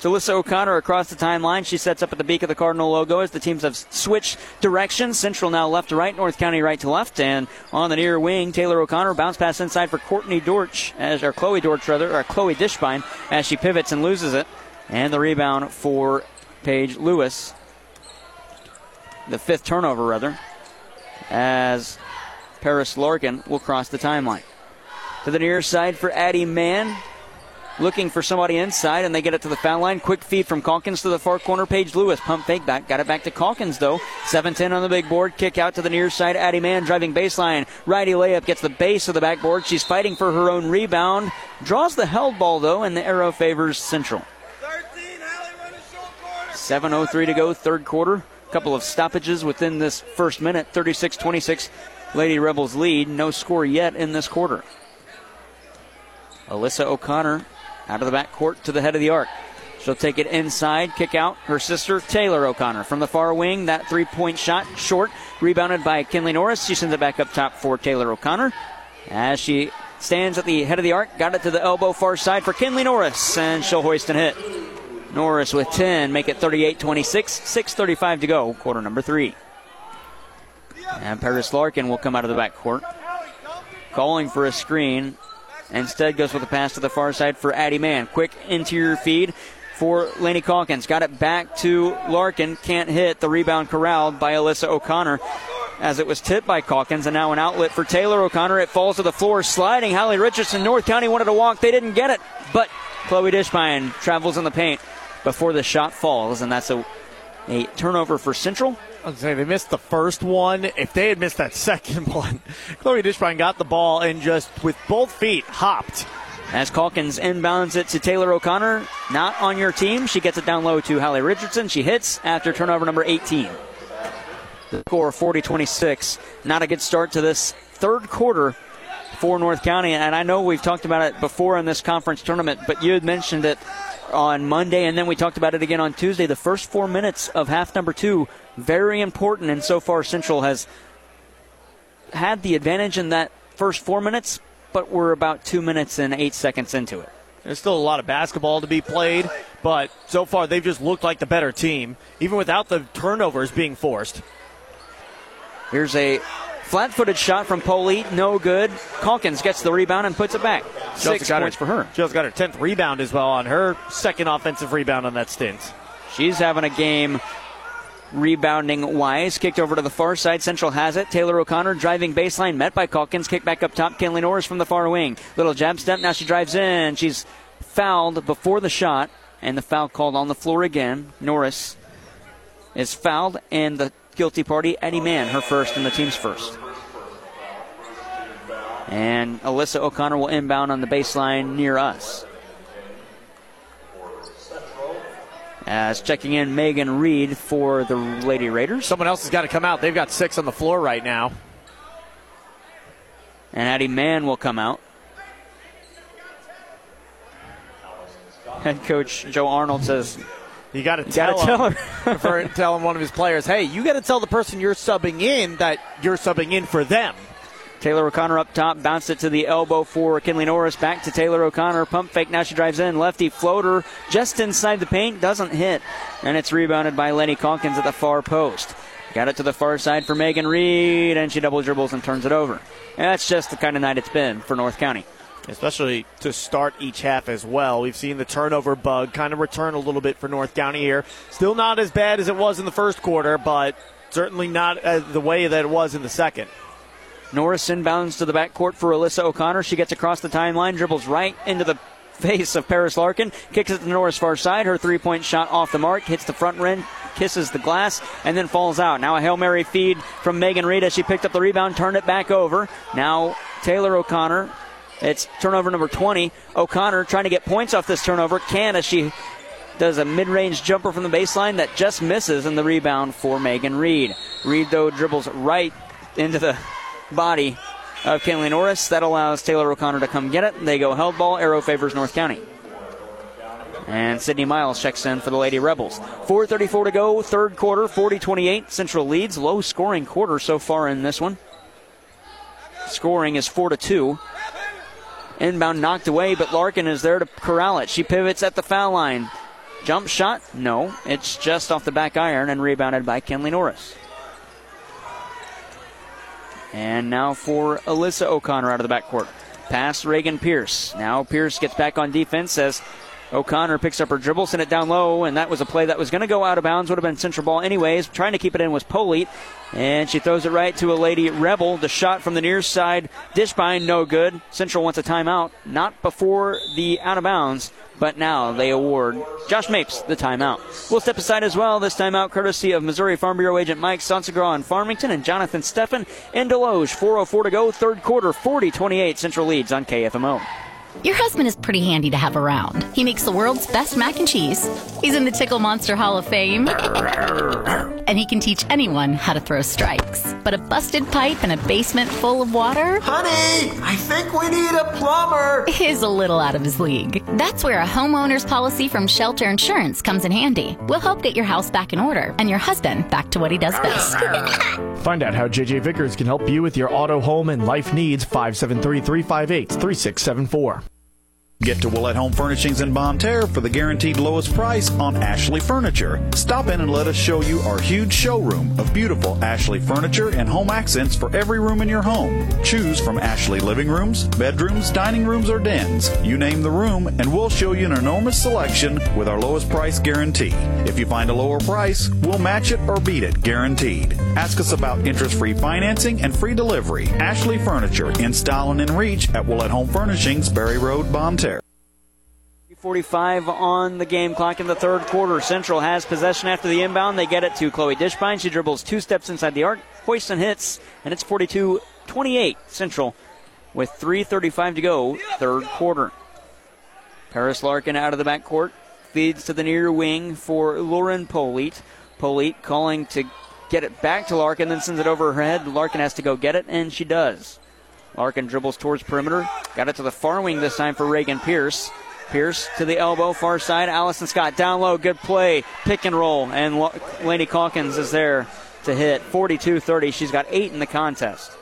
So Alyssa O'Connor across the timeline. She sets up at the beak of the Cardinal logo as the teams have switched directions. Central now left to right, North County right to left. And on the near wing, Taylor O'Connor bounce pass inside for Courtney Dortch, as or Chloe Dortch rather, or Chloe Dishbine, as she pivots and loses it. And the rebound for Paige Lewis. The fifth turnover rather, as Paris Larkin will cross the timeline. To the near side for Addie Mann looking for somebody inside, and they get it to the foul line. Quick feed from Calkins to the far corner. Paige Lewis pump fake back, got it back to Calkins though. 7-10 on the big board. Kick out to the near side. Addie Mann driving baseline. Righty layup gets the base of the backboard. She's fighting for her own rebound. Draws the held ball though, and the arrow favors Central. 7.03 to go, third quarter. A Couple of stoppages within this first minute. 36 26. Lady Rebels lead. No score yet in this quarter. Alyssa O'Connor out of the back court to the head of the arc. She'll take it inside, kick out her sister Taylor O'Connor from the far wing. That three point shot short, rebounded by Kinley Norris. She sends it back up top for Taylor O'Connor as she stands at the head of the arc. Got it to the elbow far side for Kinley Norris, and she'll hoist and hit. Norris with 10, make it 38 26, 6.35 to go, quarter number three. And Paris Larkin will come out of the back court, calling for a screen. Instead, goes with a pass to the far side for Addie Mann. Quick interior feed for Laney Calkins. Got it back to Larkin. Can't hit. The rebound corralled by Alyssa O'Connor as it was tipped by Calkins, and now an outlet for Taylor O'Connor. It falls to the floor, sliding. Hallie Richardson, North County wanted to walk. They didn't get it, but Chloe Dishbine travels in the paint before the shot falls, and that's a, a turnover for Central. I'd say they missed the first one. If they had missed that second one, Chloe Dishbine got the ball and just with both feet hopped. As Calkins inbounds it to Taylor O'Connor, not on your team. She gets it down low to Hallie Richardson. She hits after turnover number 18. The score 40 26. Not a good start to this third quarter for North County. And I know we've talked about it before in this conference tournament, but you had mentioned it on Monday, and then we talked about it again on Tuesday. The first four minutes of half number two, very important, and so far Central has had the advantage in that first four minutes, but we're about two minutes and eight seconds into it. There's still a lot of basketball to be played, but so far they've just looked like the better team, even without the turnovers being forced. Here's a flat footed shot from Polite, no good. Calkins gets the rebound and puts it back. Six points her, for her. She's got her 10th rebound as well on her second offensive rebound on that stint. She's having a game rebounding wise. Kicked over to the far side. Central has it. Taylor O'Connor driving baseline, met by Calkins. Kick back up top. Kinley Norris from the far wing. Little jab step. Now she drives in. She's fouled before the shot, and the foul called on the floor again. Norris is fouled, and the guilty party, Eddie Mann, her first and the team's first. And Alyssa O'Connor will inbound on the baseline near us. As checking in Megan Reed for the Lady Raiders. Someone else has got to come out. They've got six on the floor right now. And Addie Mann will come out. Head coach Joe Arnold says, you got to tell, tell him, for telling one of his players, hey, you got to tell the person you're subbing in that you're subbing in for them. Taylor O'Connor up top, bounced it to the elbow for Kinley Norris. Back to Taylor O'Connor. Pump fake. Now she drives in. Lefty floater just inside the paint. Doesn't hit. And it's rebounded by Lenny Calkins at the far post. Got it to the far side for Megan Reed, and she double dribbles and turns it over. And that's just the kind of night it's been for North County especially to start each half as well. We've seen the turnover bug kind of return a little bit for North County here. Still not as bad as it was in the first quarter, but certainly not uh, the way that it was in the second. Norris inbounds to the backcourt for Alyssa O'Connor. She gets across the timeline, dribbles right into the face of Paris Larkin, kicks it to Norris far side. Her three point shot off the mark, hits the front rim, kisses the glass, and then falls out. Now a Hail Mary feed from Megan Reed as she picked up the rebound, turned it back over. Now Taylor O'Connor it's turnover number 20. O'Connor trying to get points off this turnover. Can as she does a mid range jumper from the baseline that just misses, and the rebound for Megan Reed. Reed, though, dribbles right into the body of Kinley Norris. That allows Taylor O'Connor to come get it. They go held ball. Arrow favors North County. And Sydney Miles checks in for the Lady Rebels. 4.34 to go, third quarter, 40 28. Central leads. Low scoring quarter so far in this one. Scoring is 4 to 2. Inbound knocked away, but Larkin is there to corral it. She pivots at the foul line. Jump shot? No. It's just off the back iron and rebounded by Kinley Norris. And now for Alyssa O'Connor out of the backcourt. Pass Reagan Pierce. Now Pierce gets back on defense as O'Connor picks up her dribble, sent it down low, and that was a play that was going to go out of bounds. Would have been central ball anyways. Trying to keep it in was Polite, and she throws it right to a lady Rebel. The shot from the near side, Dishbine, no good. Central wants a timeout, not before the out of bounds, but now they award Josh Mapes the timeout. We'll step aside as well. This timeout courtesy of Missouri Farm Bureau agent Mike Sansagra in Farmington and Jonathan Steffen in Desloge. 4.04 to go, third quarter, 40 28. Central leads on KFMO. Your husband is pretty handy to have around. He makes the world's best mac and cheese. He's in the Tickle Monster Hall of Fame. and he can teach anyone how to throw strikes. But a busted pipe and a basement full of water? Honey, I think we need a plumber. Is a little out of his league. That's where a homeowner's policy from Shelter Insurance comes in handy. We'll help get your house back in order and your husband back to what he does best. Find out how JJ Vickers can help you with your auto, home, and life needs. 573 358 3674. Get to Willett Home Furnishings in Bonne Terre for the guaranteed lowest price on Ashley Furniture. Stop in and let us show you our huge showroom of beautiful Ashley furniture and home accents for every room in your home. Choose from Ashley living rooms, bedrooms, dining rooms, or dens. You name the room, and we'll show you an enormous selection with our lowest price guarantee. If you find a lower price, we'll match it or beat it, guaranteed. Ask us about interest free financing and free delivery. Ashley Furniture in style and in reach at Willett Home Furnishings, Berry Road, Bonne Terre. 45 on the game clock in the third quarter. Central has possession after the inbound. They get it to Chloe Dishbine. She dribbles two steps inside the arc, hoists and hits, and it's 42 28 Central with 3.35 to go, third quarter. Paris Larkin out of the backcourt, feeds to the near wing for Lauren Polite. Polite calling to get it back to Larkin, then sends it over her head. Larkin has to go get it, and she does. Larkin dribbles towards perimeter, got it to the far wing this time for Reagan Pierce. Pierce to the elbow, far side. Allison Scott down low, good play, pick and roll, and Laney Calkins is there to hit 42 30. She's got eight in the contest.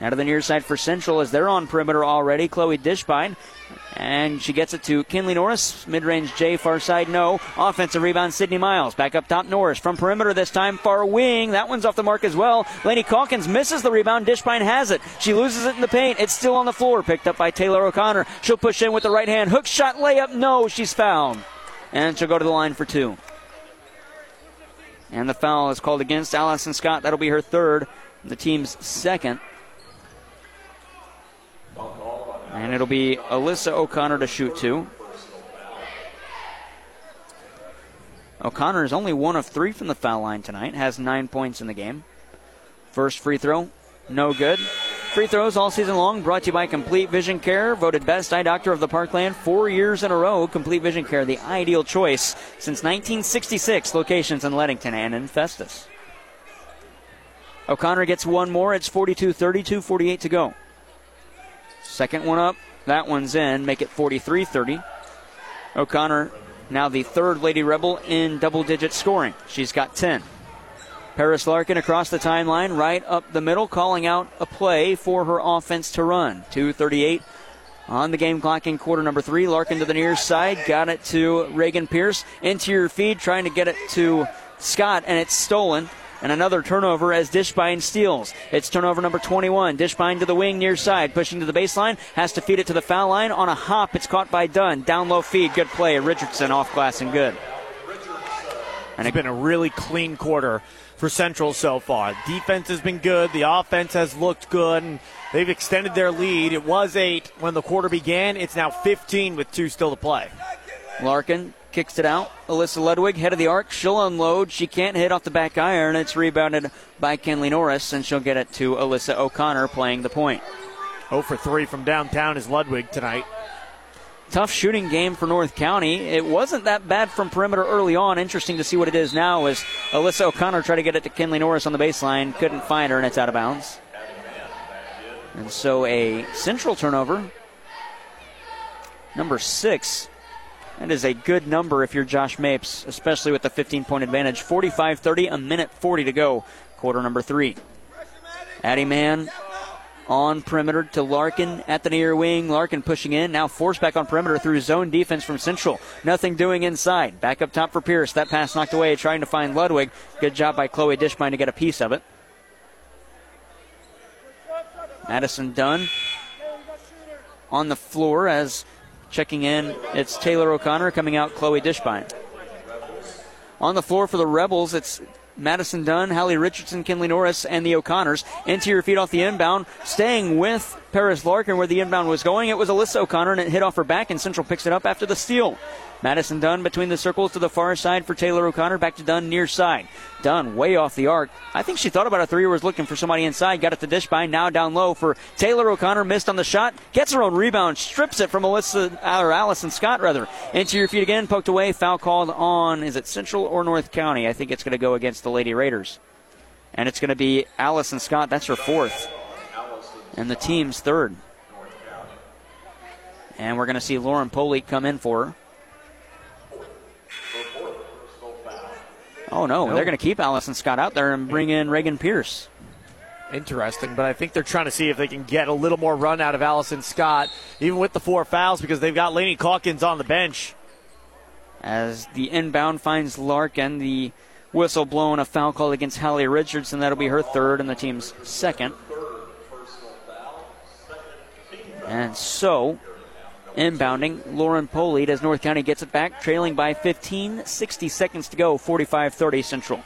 Now to the near side for Central as they're on perimeter already. Chloe Dishbine. And she gets it to Kinley Norris. Mid range J, far side, no. Offensive rebound, Sydney Miles. Back up top, Norris. From perimeter this time, far wing. That one's off the mark as well. Laney Calkins misses the rebound. Dishbine has it. She loses it in the paint. It's still on the floor. Picked up by Taylor O'Connor. She'll push in with the right hand. Hook shot, layup, no. She's fouled. And she'll go to the line for two. And the foul is called against Allison Scott. That'll be her third. The team's second. And it'll be Alyssa O'Connor to shoot two. O'Connor is only one of three from the foul line tonight, has nine points in the game. First free throw, no good. Free throws all season long brought to you by Complete Vision Care, voted best eye doctor of the Parkland four years in a row. Complete Vision Care, the ideal choice since 1966. Locations in Leadington and in Festus. O'Connor gets one more. It's 42 32, 48 to go. Second one up. That one's in. Make it 43 30. O'Connor, now the third Lady Rebel in double digit scoring. She's got 10. Paris Larkin across the timeline, right up the middle, calling out a play for her offense to run. 238 on the game clock in quarter number three. Larkin to the near side, got it to Reagan Pierce. Interior feed, trying to get it to Scott, and it's stolen. And another turnover as Dishbine steals. It's turnover number 21. Dishbine to the wing near side, pushing to the baseline, has to feed it to the foul line. On a hop, it's caught by Dunn. Down low feed, good play. Richardson off glass and good. And it's been a really clean quarter for Central so far. Defense has been good. The offense has looked good. And they've extended their lead. It was eight when the quarter began. It's now 15 with two still to play. Larkin kicks it out. Alyssa Ludwig, head of the arc. She'll unload. She can't hit off the back iron. It's rebounded by Kinley Norris, and she'll get it to Alyssa O'Connor playing the point. 0 for 3 from downtown is Ludwig tonight. Tough shooting game for North County. It wasn't that bad from perimeter early on. Interesting to see what it is now as Alyssa O'Connor tried to get it to Kinley Norris on the baseline. Couldn't find her, and it's out of bounds. And so a central turnover. Number six that is a good number if you're Josh Mapes, especially with the 15 point advantage. 45 30, a minute 40 to go, quarter number three. Addie Mann on perimeter to Larkin at the near wing. Larkin pushing in, now forced back on perimeter through zone defense from Central. Nothing doing inside. Back up top for Pierce. That pass knocked away, trying to find Ludwig. Good job by Chloe Dishbine to get a piece of it. Madison Dunn on the floor as Checking in, it's Taylor O'Connor coming out, Chloe Dishbine. On the floor for the Rebels, it's Madison Dunn, Hallie Richardson, Kinley Norris, and the O'Connors. Interior feed off the inbound, staying with Paris Larkin where the inbound was going. It was Alyssa O'Connor, and it hit off her back, and Central picks it up after the steal. Madison Dunn between the circles to the far side for Taylor O'Connor. Back to Dunn near side. Dunn way off the arc. I think she thought about a three, was looking for somebody inside. Got it to Dishbine. Now down low for Taylor O'Connor. Missed on the shot. Gets her own rebound. Strips it from Alyssa or Allison Scott rather. Into your feet again. Poked away. Foul called on. Is it Central or North County? I think it's going to go against the Lady Raiders. And it's going to be Allison Scott. That's her fourth. And the team's third. And we're going to see Lauren Polite come in for her. Oh no, No. they're going to keep Allison Scott out there and bring in Reagan Pierce. Interesting, but I think they're trying to see if they can get a little more run out of Allison Scott, even with the four fouls, because they've got Laney Calkins on the bench. As the inbound finds Larkin, the whistle blown a foul call against Hallie Richardson. That'll be her third and the team's second. And so, inbounding, Lauren Polite as North County gets it back, trailing by 15, 60 seconds to go, 45 30 Central.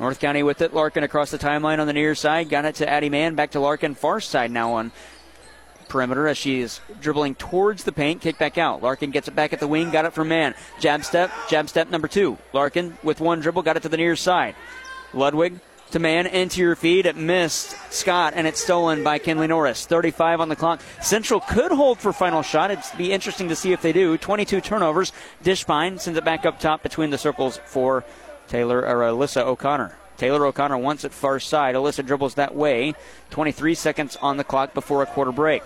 North County with it. Larkin across the timeline on the near side. Got it to Addie Mann. Back to Larkin. Far side now on perimeter as she is dribbling towards the paint. Kick back out. Larkin gets it back at the wing. Got it from Mann. Jab step. Jab step number two. Larkin with one dribble. Got it to the near side. Ludwig to man Into your feed. It missed Scott and it's stolen by Kinley Norris. 35 on the clock. Central could hold for final shot. It'd be interesting to see if they do. 22 turnovers. Dishbine sends it back up top between the circles for Taylor or Alyssa O'Connor. Taylor O'Connor wants it far side. Alyssa dribbles that way. 23 seconds on the clock before a quarter break.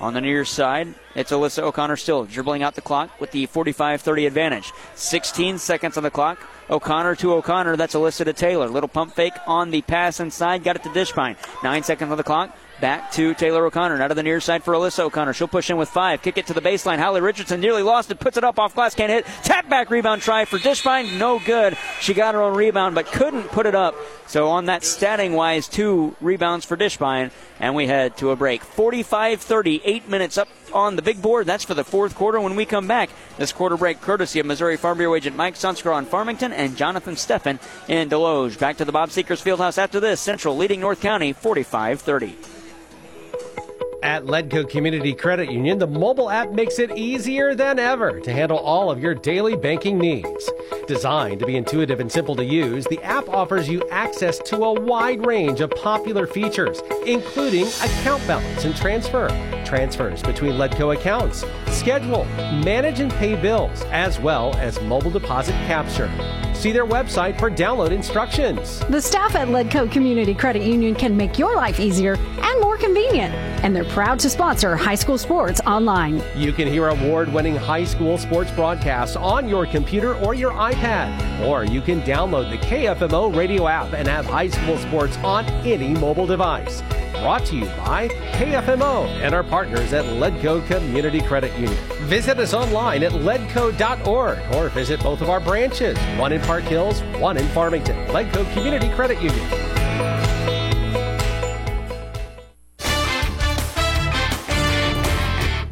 On the near side, it's Alyssa O'Connor still dribbling out the clock with the 45 30 advantage. 16 seconds on the clock. O'Connor to O'Connor. That's Alyssa to Taylor. Little pump fake on the pass inside. Got it to Dishbine. Nine seconds on the clock. Back to Taylor O'Connor. Now to the near side for Alyssa O'Connor. She'll push in with five. Kick it to the baseline. Hallie Richardson nearly lost it. Puts it up off glass. Can't hit. Tap back rebound try for Dishbine. No good. She got her own rebound but couldn't put it up. So on that statting wise, two rebounds for Dishbine. And we head to a break. 45 30. Eight minutes up on the big board. That's for the fourth quarter when we come back. This quarter break courtesy of Missouri Farm Bureau agent Mike Sunskar on Farmington and Jonathan Steffen in Desloge. Back to the Bob Seekers Fieldhouse after this. Central leading North County 45 30. At Ledco Community Credit Union, the mobile app makes it easier than ever to handle all of your daily banking needs. Designed to be intuitive and simple to use, the app offers you access to a wide range of popular features, including account balance and transfer, transfers between Ledco accounts, schedule, manage and pay bills, as well as mobile deposit capture. See their website for download instructions. The staff at Ledco Community Credit Union can make your life easier and more convenient, and they're proud to sponsor high school sports online. You can hear award winning high school sports broadcasts on your computer or your iPad, or you can download the KFMO radio app and have high school sports on any mobile device. Brought to you by KFMO and our partners at Ledco Community Credit Union. Visit us online at ledco.org or visit both of our branches, one in Park Hills, one in Farmington. Ledco Community Credit Union.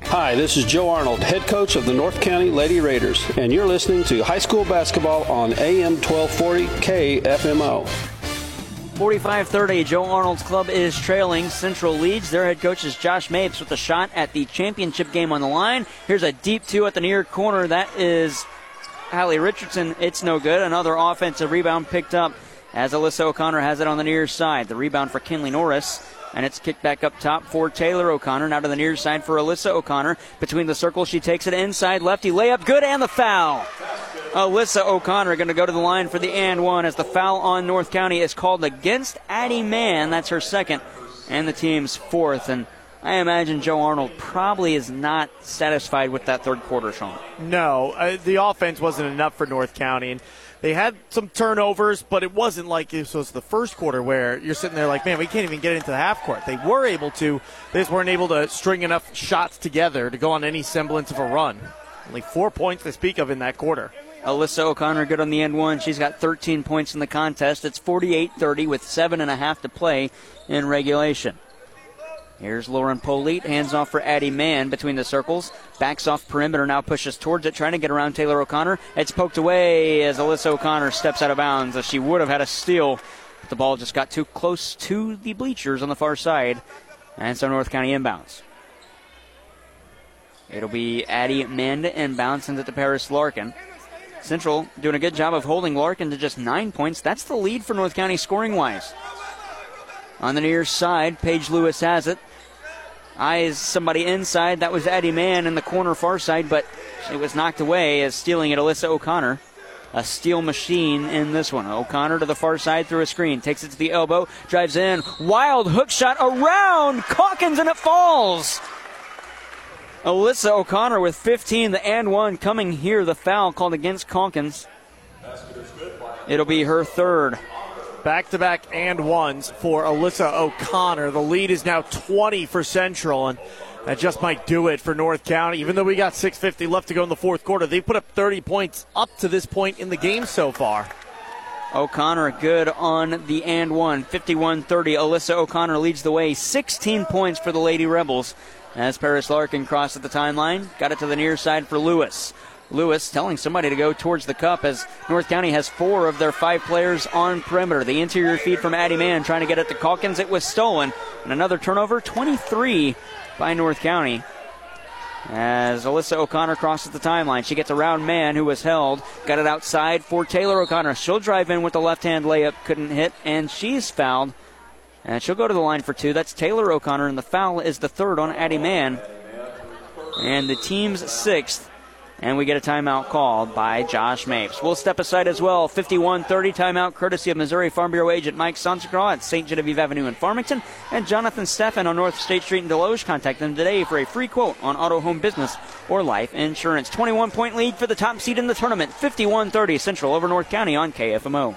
Hi, this is Joe Arnold, head coach of the North County Lady Raiders, and you're listening to high school basketball on AM 1240 KFMO. 45 30. Joe Arnold's club is trailing. Central leads. Their head coach is Josh Mapes with a shot at the championship game on the line. Here's a deep two at the near corner. That is Hallie Richardson. It's no good. Another offensive rebound picked up as Alyssa O'Connor has it on the near side. The rebound for Kinley Norris. And it's kicked back up top for Taylor O'Connor. Now to the near side for Alyssa O'Connor. Between the circles, she takes it inside. Lefty layup. Good. And the foul. Alyssa O'Connor going to go to the line for the and one as the foul on North County is called against Addie Mann. That's her second and the team's fourth. And I imagine Joe Arnold probably is not satisfied with that third quarter, Sean. No, uh, the offense wasn't enough for North County. And they had some turnovers, but it wasn't like it was the first quarter where you're sitting there like, man, we can't even get into the half court. They were able to, they just weren't able to string enough shots together to go on any semblance of a run. Only four points to speak of in that quarter. Alyssa O'Connor good on the end one. She's got 13 points in the contest. It's 48 30 with seven and a half to play in regulation. Here's Lauren Polite, hands off for Addie Mann between the circles. Backs off perimeter, now pushes towards it, trying to get around Taylor O'Connor. It's poked away as Alyssa O'Connor steps out of bounds as she would have had a steal. But the ball just got too close to the bleachers on the far side. And so North County inbounds. It'll be Addie Manda inbound, sends it to Paris Larkin. Central doing a good job of holding Larkin to just nine points. That's the lead for North County scoring wise. On the near side, Paige Lewis has it. Eyes somebody inside. That was Addie Mann in the corner far side, but it was knocked away as stealing it Alyssa O'Connor. A steal machine in this one. O'Connor to the far side through a screen. Takes it to the elbow. Drives in. Wild hook shot around Calkins and it falls. Alyssa O'Connor with 15, the and one coming here. The foul called against Calkins. It'll be her third. Back to back and ones for Alyssa O'Connor. The lead is now 20 for Central, and that just might do it for North County. Even though we got 6.50 left to go in the fourth quarter, they put up 30 points up to this point in the game so far. O'Connor good on the and one. 51 30. Alyssa O'Connor leads the way. 16 points for the Lady Rebels as Paris Larkin crossed at the timeline. Got it to the near side for Lewis. Lewis telling somebody to go towards the cup as North County has four of their five players on perimeter. The interior feed from Addie Mann trying to get it to Calkins. It was stolen. And another turnover, 23 by North County. As Alyssa O'Connor crosses the timeline, she gets around Mann, who was held. Got it outside for Taylor O'Connor. She'll drive in with the left hand layup, couldn't hit, and she's fouled. And she'll go to the line for two. That's Taylor O'Connor, and the foul is the third on Addie Mann. And the team's sixth. And we get a timeout called by Josh Mapes. We'll step aside as well. 51 30 timeout courtesy of Missouri Farm Bureau agent Mike Sansegraw at St. Genevieve Avenue in Farmington and Jonathan Steffen on North State Street in Desloge. Contact them today for a free quote on auto, home, business, or life insurance. 21 point lead for the top seed in the tournament. 51 30 Central over North County on KFMO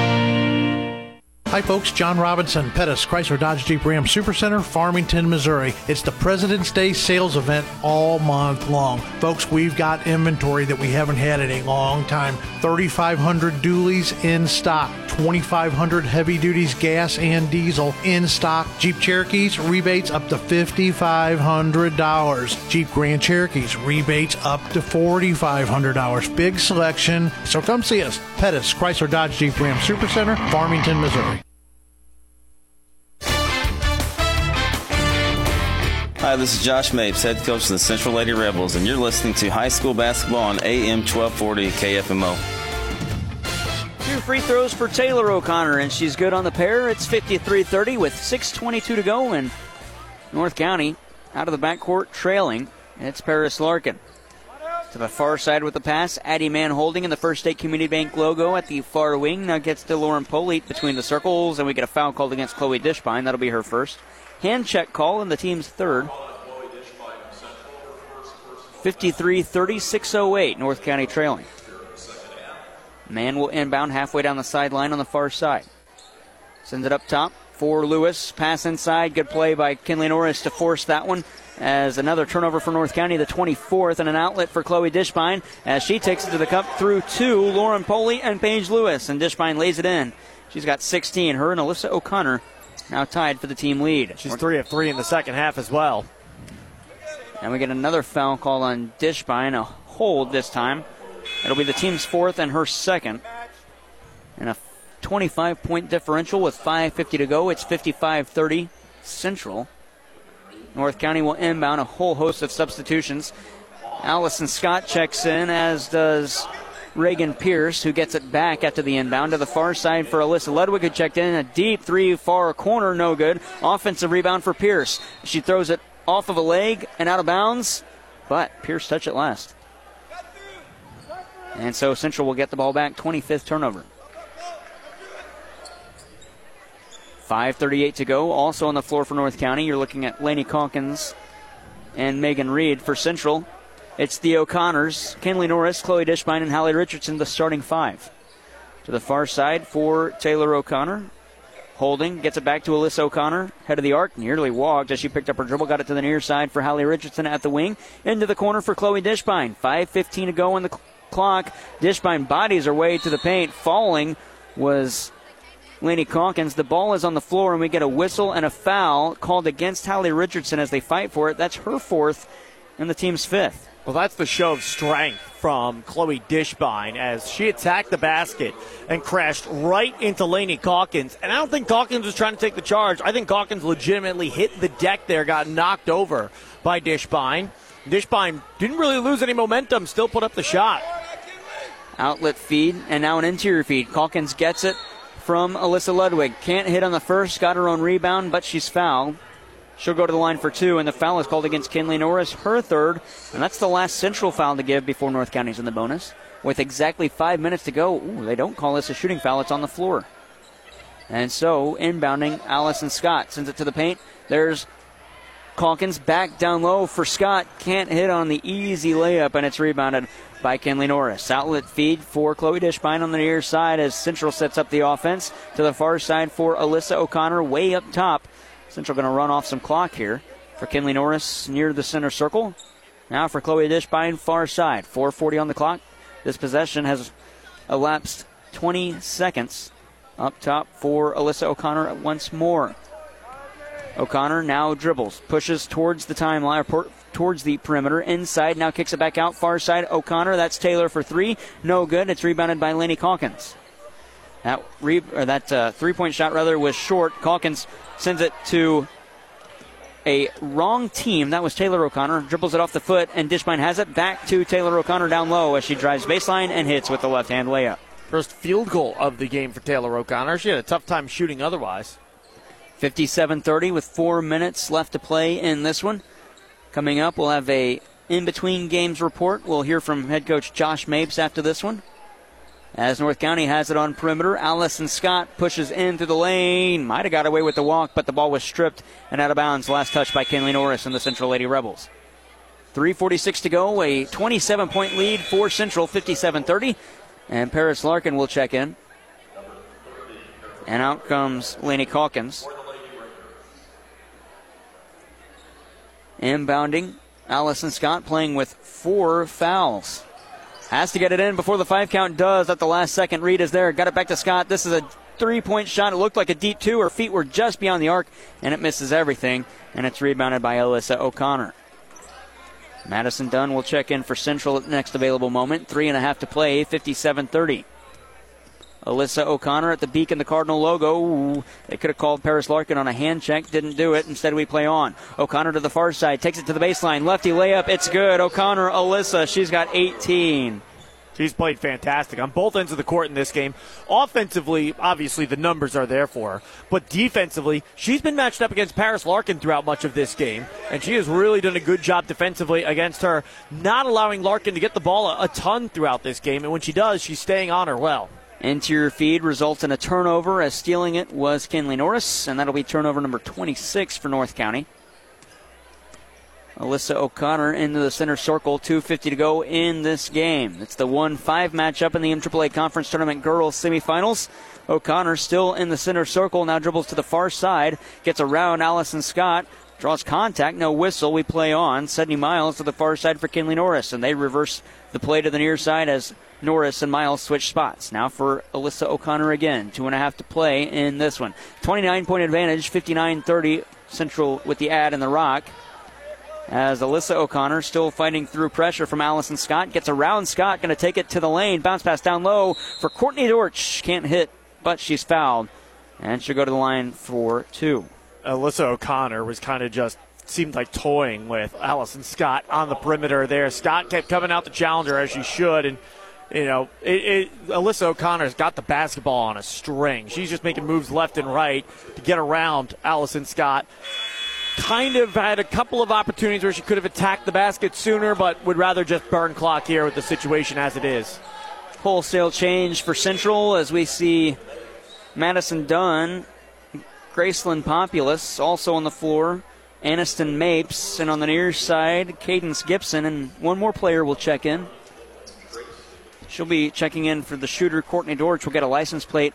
Hi, folks. John Robinson, Pettis, Chrysler Dodge Jeep Ram Supercenter, Farmington, Missouri. It's the President's Day sales event all month long. Folks, we've got inventory that we haven't had in a long time 3,500 dualies in stock, 2,500 heavy duties gas and diesel in stock. Jeep Cherokees, rebates up to $5,500. Jeep Grand Cherokees, rebates up to $4,500. Big selection. So come see us. Pettis, Chrysler Dodge Jeep Ram Supercenter, Farmington, Missouri. Hi, this is Josh Mapes, head coach of the Central Lady Rebels, and you're listening to high school basketball on AM 1240 KFMO. Two free throws for Taylor O'Connor, and she's good on the pair. It's 53 30 with 6.22 to go, and North County out of the backcourt trailing. It's Paris Larkin. To the far side with the pass, Addie Mann holding in the First State Community Bank logo at the far wing. Now gets to Lauren Polite between the circles, and we get a foul called against Chloe Dishbine. That'll be her first. Hand check call in the team's third. 53 36 08, North County trailing. Mann will inbound halfway down the sideline on the far side. Sends it up top for Lewis. Pass inside. Good play by Kinley Norris to force that one. As another turnover for North County, the 24th, and an outlet for Chloe Dishbine as she takes it to the cup through two. Lauren Polite and Paige Lewis, and Dishbine lays it in. She's got 16. Her and Alyssa O'Connor now tied for the team lead. She's three of three in the second half as well. And we get another foul call on Dishbine, a hold this time. It'll be the team's fourth and her second. And a 25 point differential with 5.50 to go. It's 55 30 Central. North County will inbound a whole host of substitutions. Allison Scott checks in, as does Reagan Pierce, who gets it back after the inbound to the far side for Alyssa Ludwig, who checked in. A deep three far corner, no good. Offensive rebound for Pierce. She throws it off of a leg and out of bounds, but Pierce touched it last. And so Central will get the ball back, 25th turnover. 5.38 to go. Also on the floor for North County, you're looking at Laney Calkins and Megan Reed for Central. It's the O'Connors, Kinley Norris, Chloe Dishbine, and Hallie Richardson, the starting five. To the far side for Taylor O'Connor. Holding, gets it back to Alyssa O'Connor. Head of the arc, nearly walked as she picked up her dribble, got it to the near side for Hallie Richardson at the wing. Into the corner for Chloe Dishbine. 5.15 to go in the clock. Dishbine bodies her way to the paint. Falling was Laney Calkins. The ball is on the floor, and we get a whistle and a foul called against Hallie Richardson as they fight for it. That's her fourth and the team's fifth. Well, that's the show of strength from Chloe Dishbine as she attacked the basket and crashed right into Laney Calkins. And I don't think Calkins was trying to take the charge. I think Calkins legitimately hit the deck there, got knocked over by Dishbine. Dishbine didn't really lose any momentum, still put up the shot. Outlet feed and now an interior feed. Calkins gets it from Alyssa Ludwig. Can't hit on the first, got her own rebound, but she's fouled. She'll go to the line for two, and the foul is called against Kinley Norris, her third, and that's the last central foul to give before North County's in the bonus. With exactly five minutes to go, ooh, they don't call this a shooting foul, it's on the floor. And so, inbounding, Allison Scott sends it to the paint. There's Calkins back down low for Scott. Can't hit on the easy layup, and it's rebounded by Kinley Norris. Outlet feed for Chloe Dishbine on the near side as Central sets up the offense. To the far side for Alyssa O'Connor, way up top. Central going to run off some clock here for Kinley Norris near the center circle. Now for Chloe Dishbine, far side. 4.40 on the clock. This possession has elapsed 20 seconds. Up top for Alyssa O'Connor once more. O'Connor now dribbles, pushes towards the timeline, towards the perimeter, inside, now kicks it back out, far side. O'Connor, that's Taylor for three. No good. It's rebounded by Laney Calkins. That re- or that uh, three-point shot rather was short. Calkins sends it to a wrong team. That was Taylor O'Connor. Dribbles it off the foot, and Dishbine has it back to Taylor O'Connor down low as she drives baseline and hits with the left-hand layup. First field goal of the game for Taylor O'Connor. She had a tough time shooting otherwise. 57-30 with four minutes left to play in this one. Coming up, we'll have a in-between games report. We'll hear from head coach Josh Mapes after this one. As North County has it on perimeter, Allison Scott pushes into the lane. Might have got away with the walk, but the ball was stripped and out of bounds. Last touch by Kinley Norris and the Central Lady Rebels. 3.46 to go, a 27 point lead for Central, 57 30. And Paris Larkin will check in. And out comes Laney Calkins. Inbounding, Allison Scott playing with four fouls. Has to get it in before the five count does at the last second. Reed is there. Got it back to Scott. This is a three point shot. It looked like a deep two. Her feet were just beyond the arc, and it misses everything. And it's rebounded by Alyssa O'Connor. Madison Dunn will check in for Central at the next available moment. Three and a half to play, 57 30. Alyssa O'Connor at the beak and the Cardinal logo. Ooh, they could have called Paris Larkin on a hand check, didn't do it. Instead, we play on. O'Connor to the far side, takes it to the baseline. Lefty layup, it's good. O'Connor, Alyssa, she's got 18. She's played fantastic on both ends of the court in this game. Offensively, obviously the numbers are there for her, but defensively, she's been matched up against Paris Larkin throughout much of this game, and she has really done a good job defensively against her, not allowing Larkin to get the ball a, a ton throughout this game, and when she does, she's staying on her well. Interior feed results in a turnover as stealing it was Kinley Norris, and that'll be turnover number 26 for North County. Alyssa O'Connor into the center circle, 2.50 to go in this game. It's the 1 5 matchup in the MAAA Conference Tournament Girls semifinals. O'Connor still in the center circle, now dribbles to the far side, gets around Allison Scott, draws contact, no whistle. We play on. 70 Miles to the far side for Kinley Norris, and they reverse the play to the near side as Norris and Miles switch spots. Now for Alyssa O'Connor again. Two and a half to play in this one. 29 point advantage, 59 30 Central with the ad and the rock. As Alyssa O'Connor still fighting through pressure from Allison Scott. Gets around Scott, going to take it to the lane. Bounce pass down low for Courtney Dortch. Can't hit, but she's fouled. And she'll go to the line for two. Alyssa O'Connor was kind of just seemed like toying with Allison Scott on the perimeter there. Scott kept coming out the challenger as she should, and you know, it, it, Alyssa O'Connor's got the basketball on a string. She's just making moves left and right to get around Allison Scott. Kind of had a couple of opportunities where she could have attacked the basket sooner, but would rather just burn clock here with the situation as it is. Wholesale change for Central as we see Madison Dunn, Graceland Populous also on the floor. Aniston Mapes, and on the near side, Cadence Gibson, and one more player will check in. She'll be checking in for the shooter, Courtney Dorch. We'll get a license plate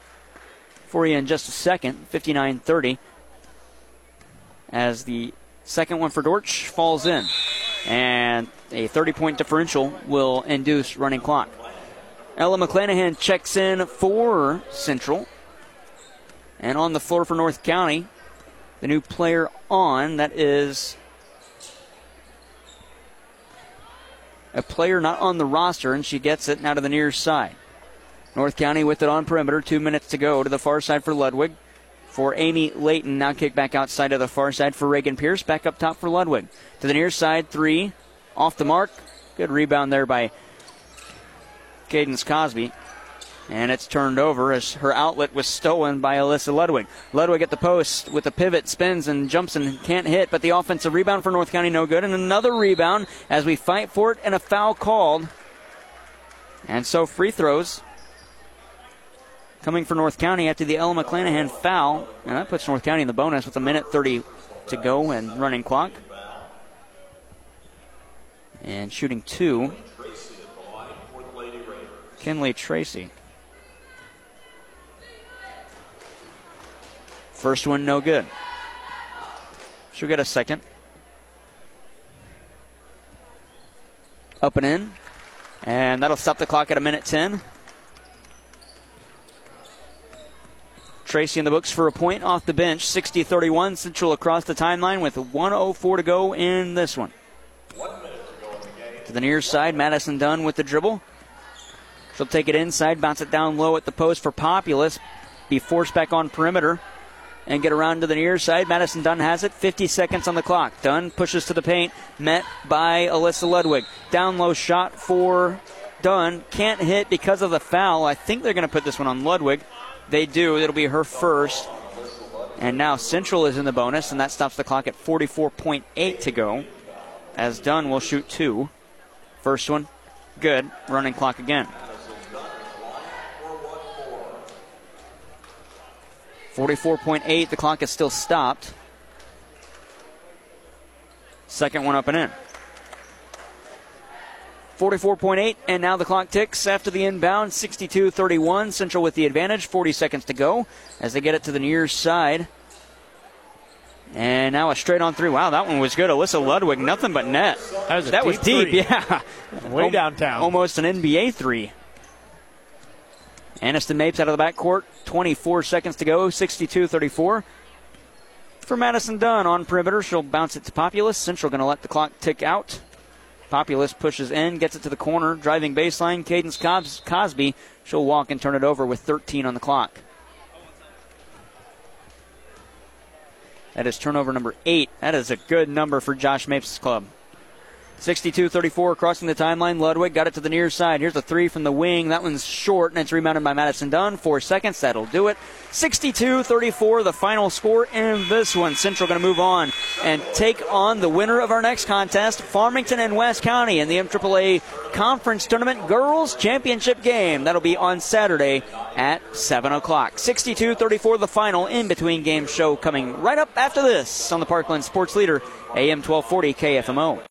for you in just a second, 59-30. As the second one for Dorch falls in. And a 30-point differential will induce running clock. Ella McClanahan checks in for Central. And on the floor for North County, the new player on, that is a player not on the roster, and she gets it now to the near side. North County with it on perimeter. Two minutes to go to the far side for Ludwig. For Amy Layton, now kick back outside to the far side for Reagan Pierce. Back up top for Ludwig. To the near side, three. Off the mark. Good rebound there by Cadence Cosby. And it's turned over as her outlet was stolen by Alyssa Ludwig. Ludwig at the post with a pivot, spins and jumps and can't hit, but the offensive rebound for North County no good. And another rebound as we fight for it and a foul called. And so free throws coming for North County after the Ella McClanahan foul. And that puts North County in the bonus with a minute 30 to go and running clock. And shooting two. Kinley Tracy. First one, no good. She'll get a second. Up and in. And that'll stop the clock at a minute 10. Tracy in the books for a point off the bench. 60 31. Central across the timeline with 104 to go in this one. To the near side, Madison Dunn with the dribble. She'll take it inside, bounce it down low at the post for Populous. Be forced back on perimeter and get around to the near side. Madison Dunn has it. 50 seconds on the clock. Dunn pushes to the paint, met by Alyssa Ludwig. Down low shot for Dunn. Can't hit because of the foul. I think they're going to put this one on Ludwig. They do. It'll be her first. And now Central is in the bonus, and that stops the clock at 44.8 to go. As Dunn will shoot two. First one, good. Running clock again. 44.8. The clock is still stopped. Second one up and in. 44.8, and now the clock ticks after the inbound. 62 31. Central with the advantage. 40 seconds to go as they get it to the near side. And now a straight on three. Wow, that one was good. Alyssa Ludwig, nothing but net. That was, that deep was deep, three. yeah. Way downtown. Almost an NBA three. Aniston Mapes out of the backcourt. 24 seconds to go. 62 34. For Madison Dunn on perimeter, she'll bounce it to Populous. Central going to let the clock tick out. Populous pushes in, gets it to the corner, driving baseline. Cadence Cos- Cosby, she'll walk and turn it over with 13 on the clock. That is turnover number eight. That is a good number for Josh Mapes' club. 62 34 crossing the timeline. Ludwig got it to the near side. Here's a three from the wing. That one's short, and it's rebounded by Madison Dunn. Four seconds. That'll do it. 62 34, the final score in this one. Central going to move on and take on the winner of our next contest, Farmington and West County, in the MAAA Conference Tournament Girls Championship game. That'll be on Saturday at 7 o'clock. 62 34, the final in between game show coming right up after this on the Parkland Sports Leader, AM 1240 KFMO.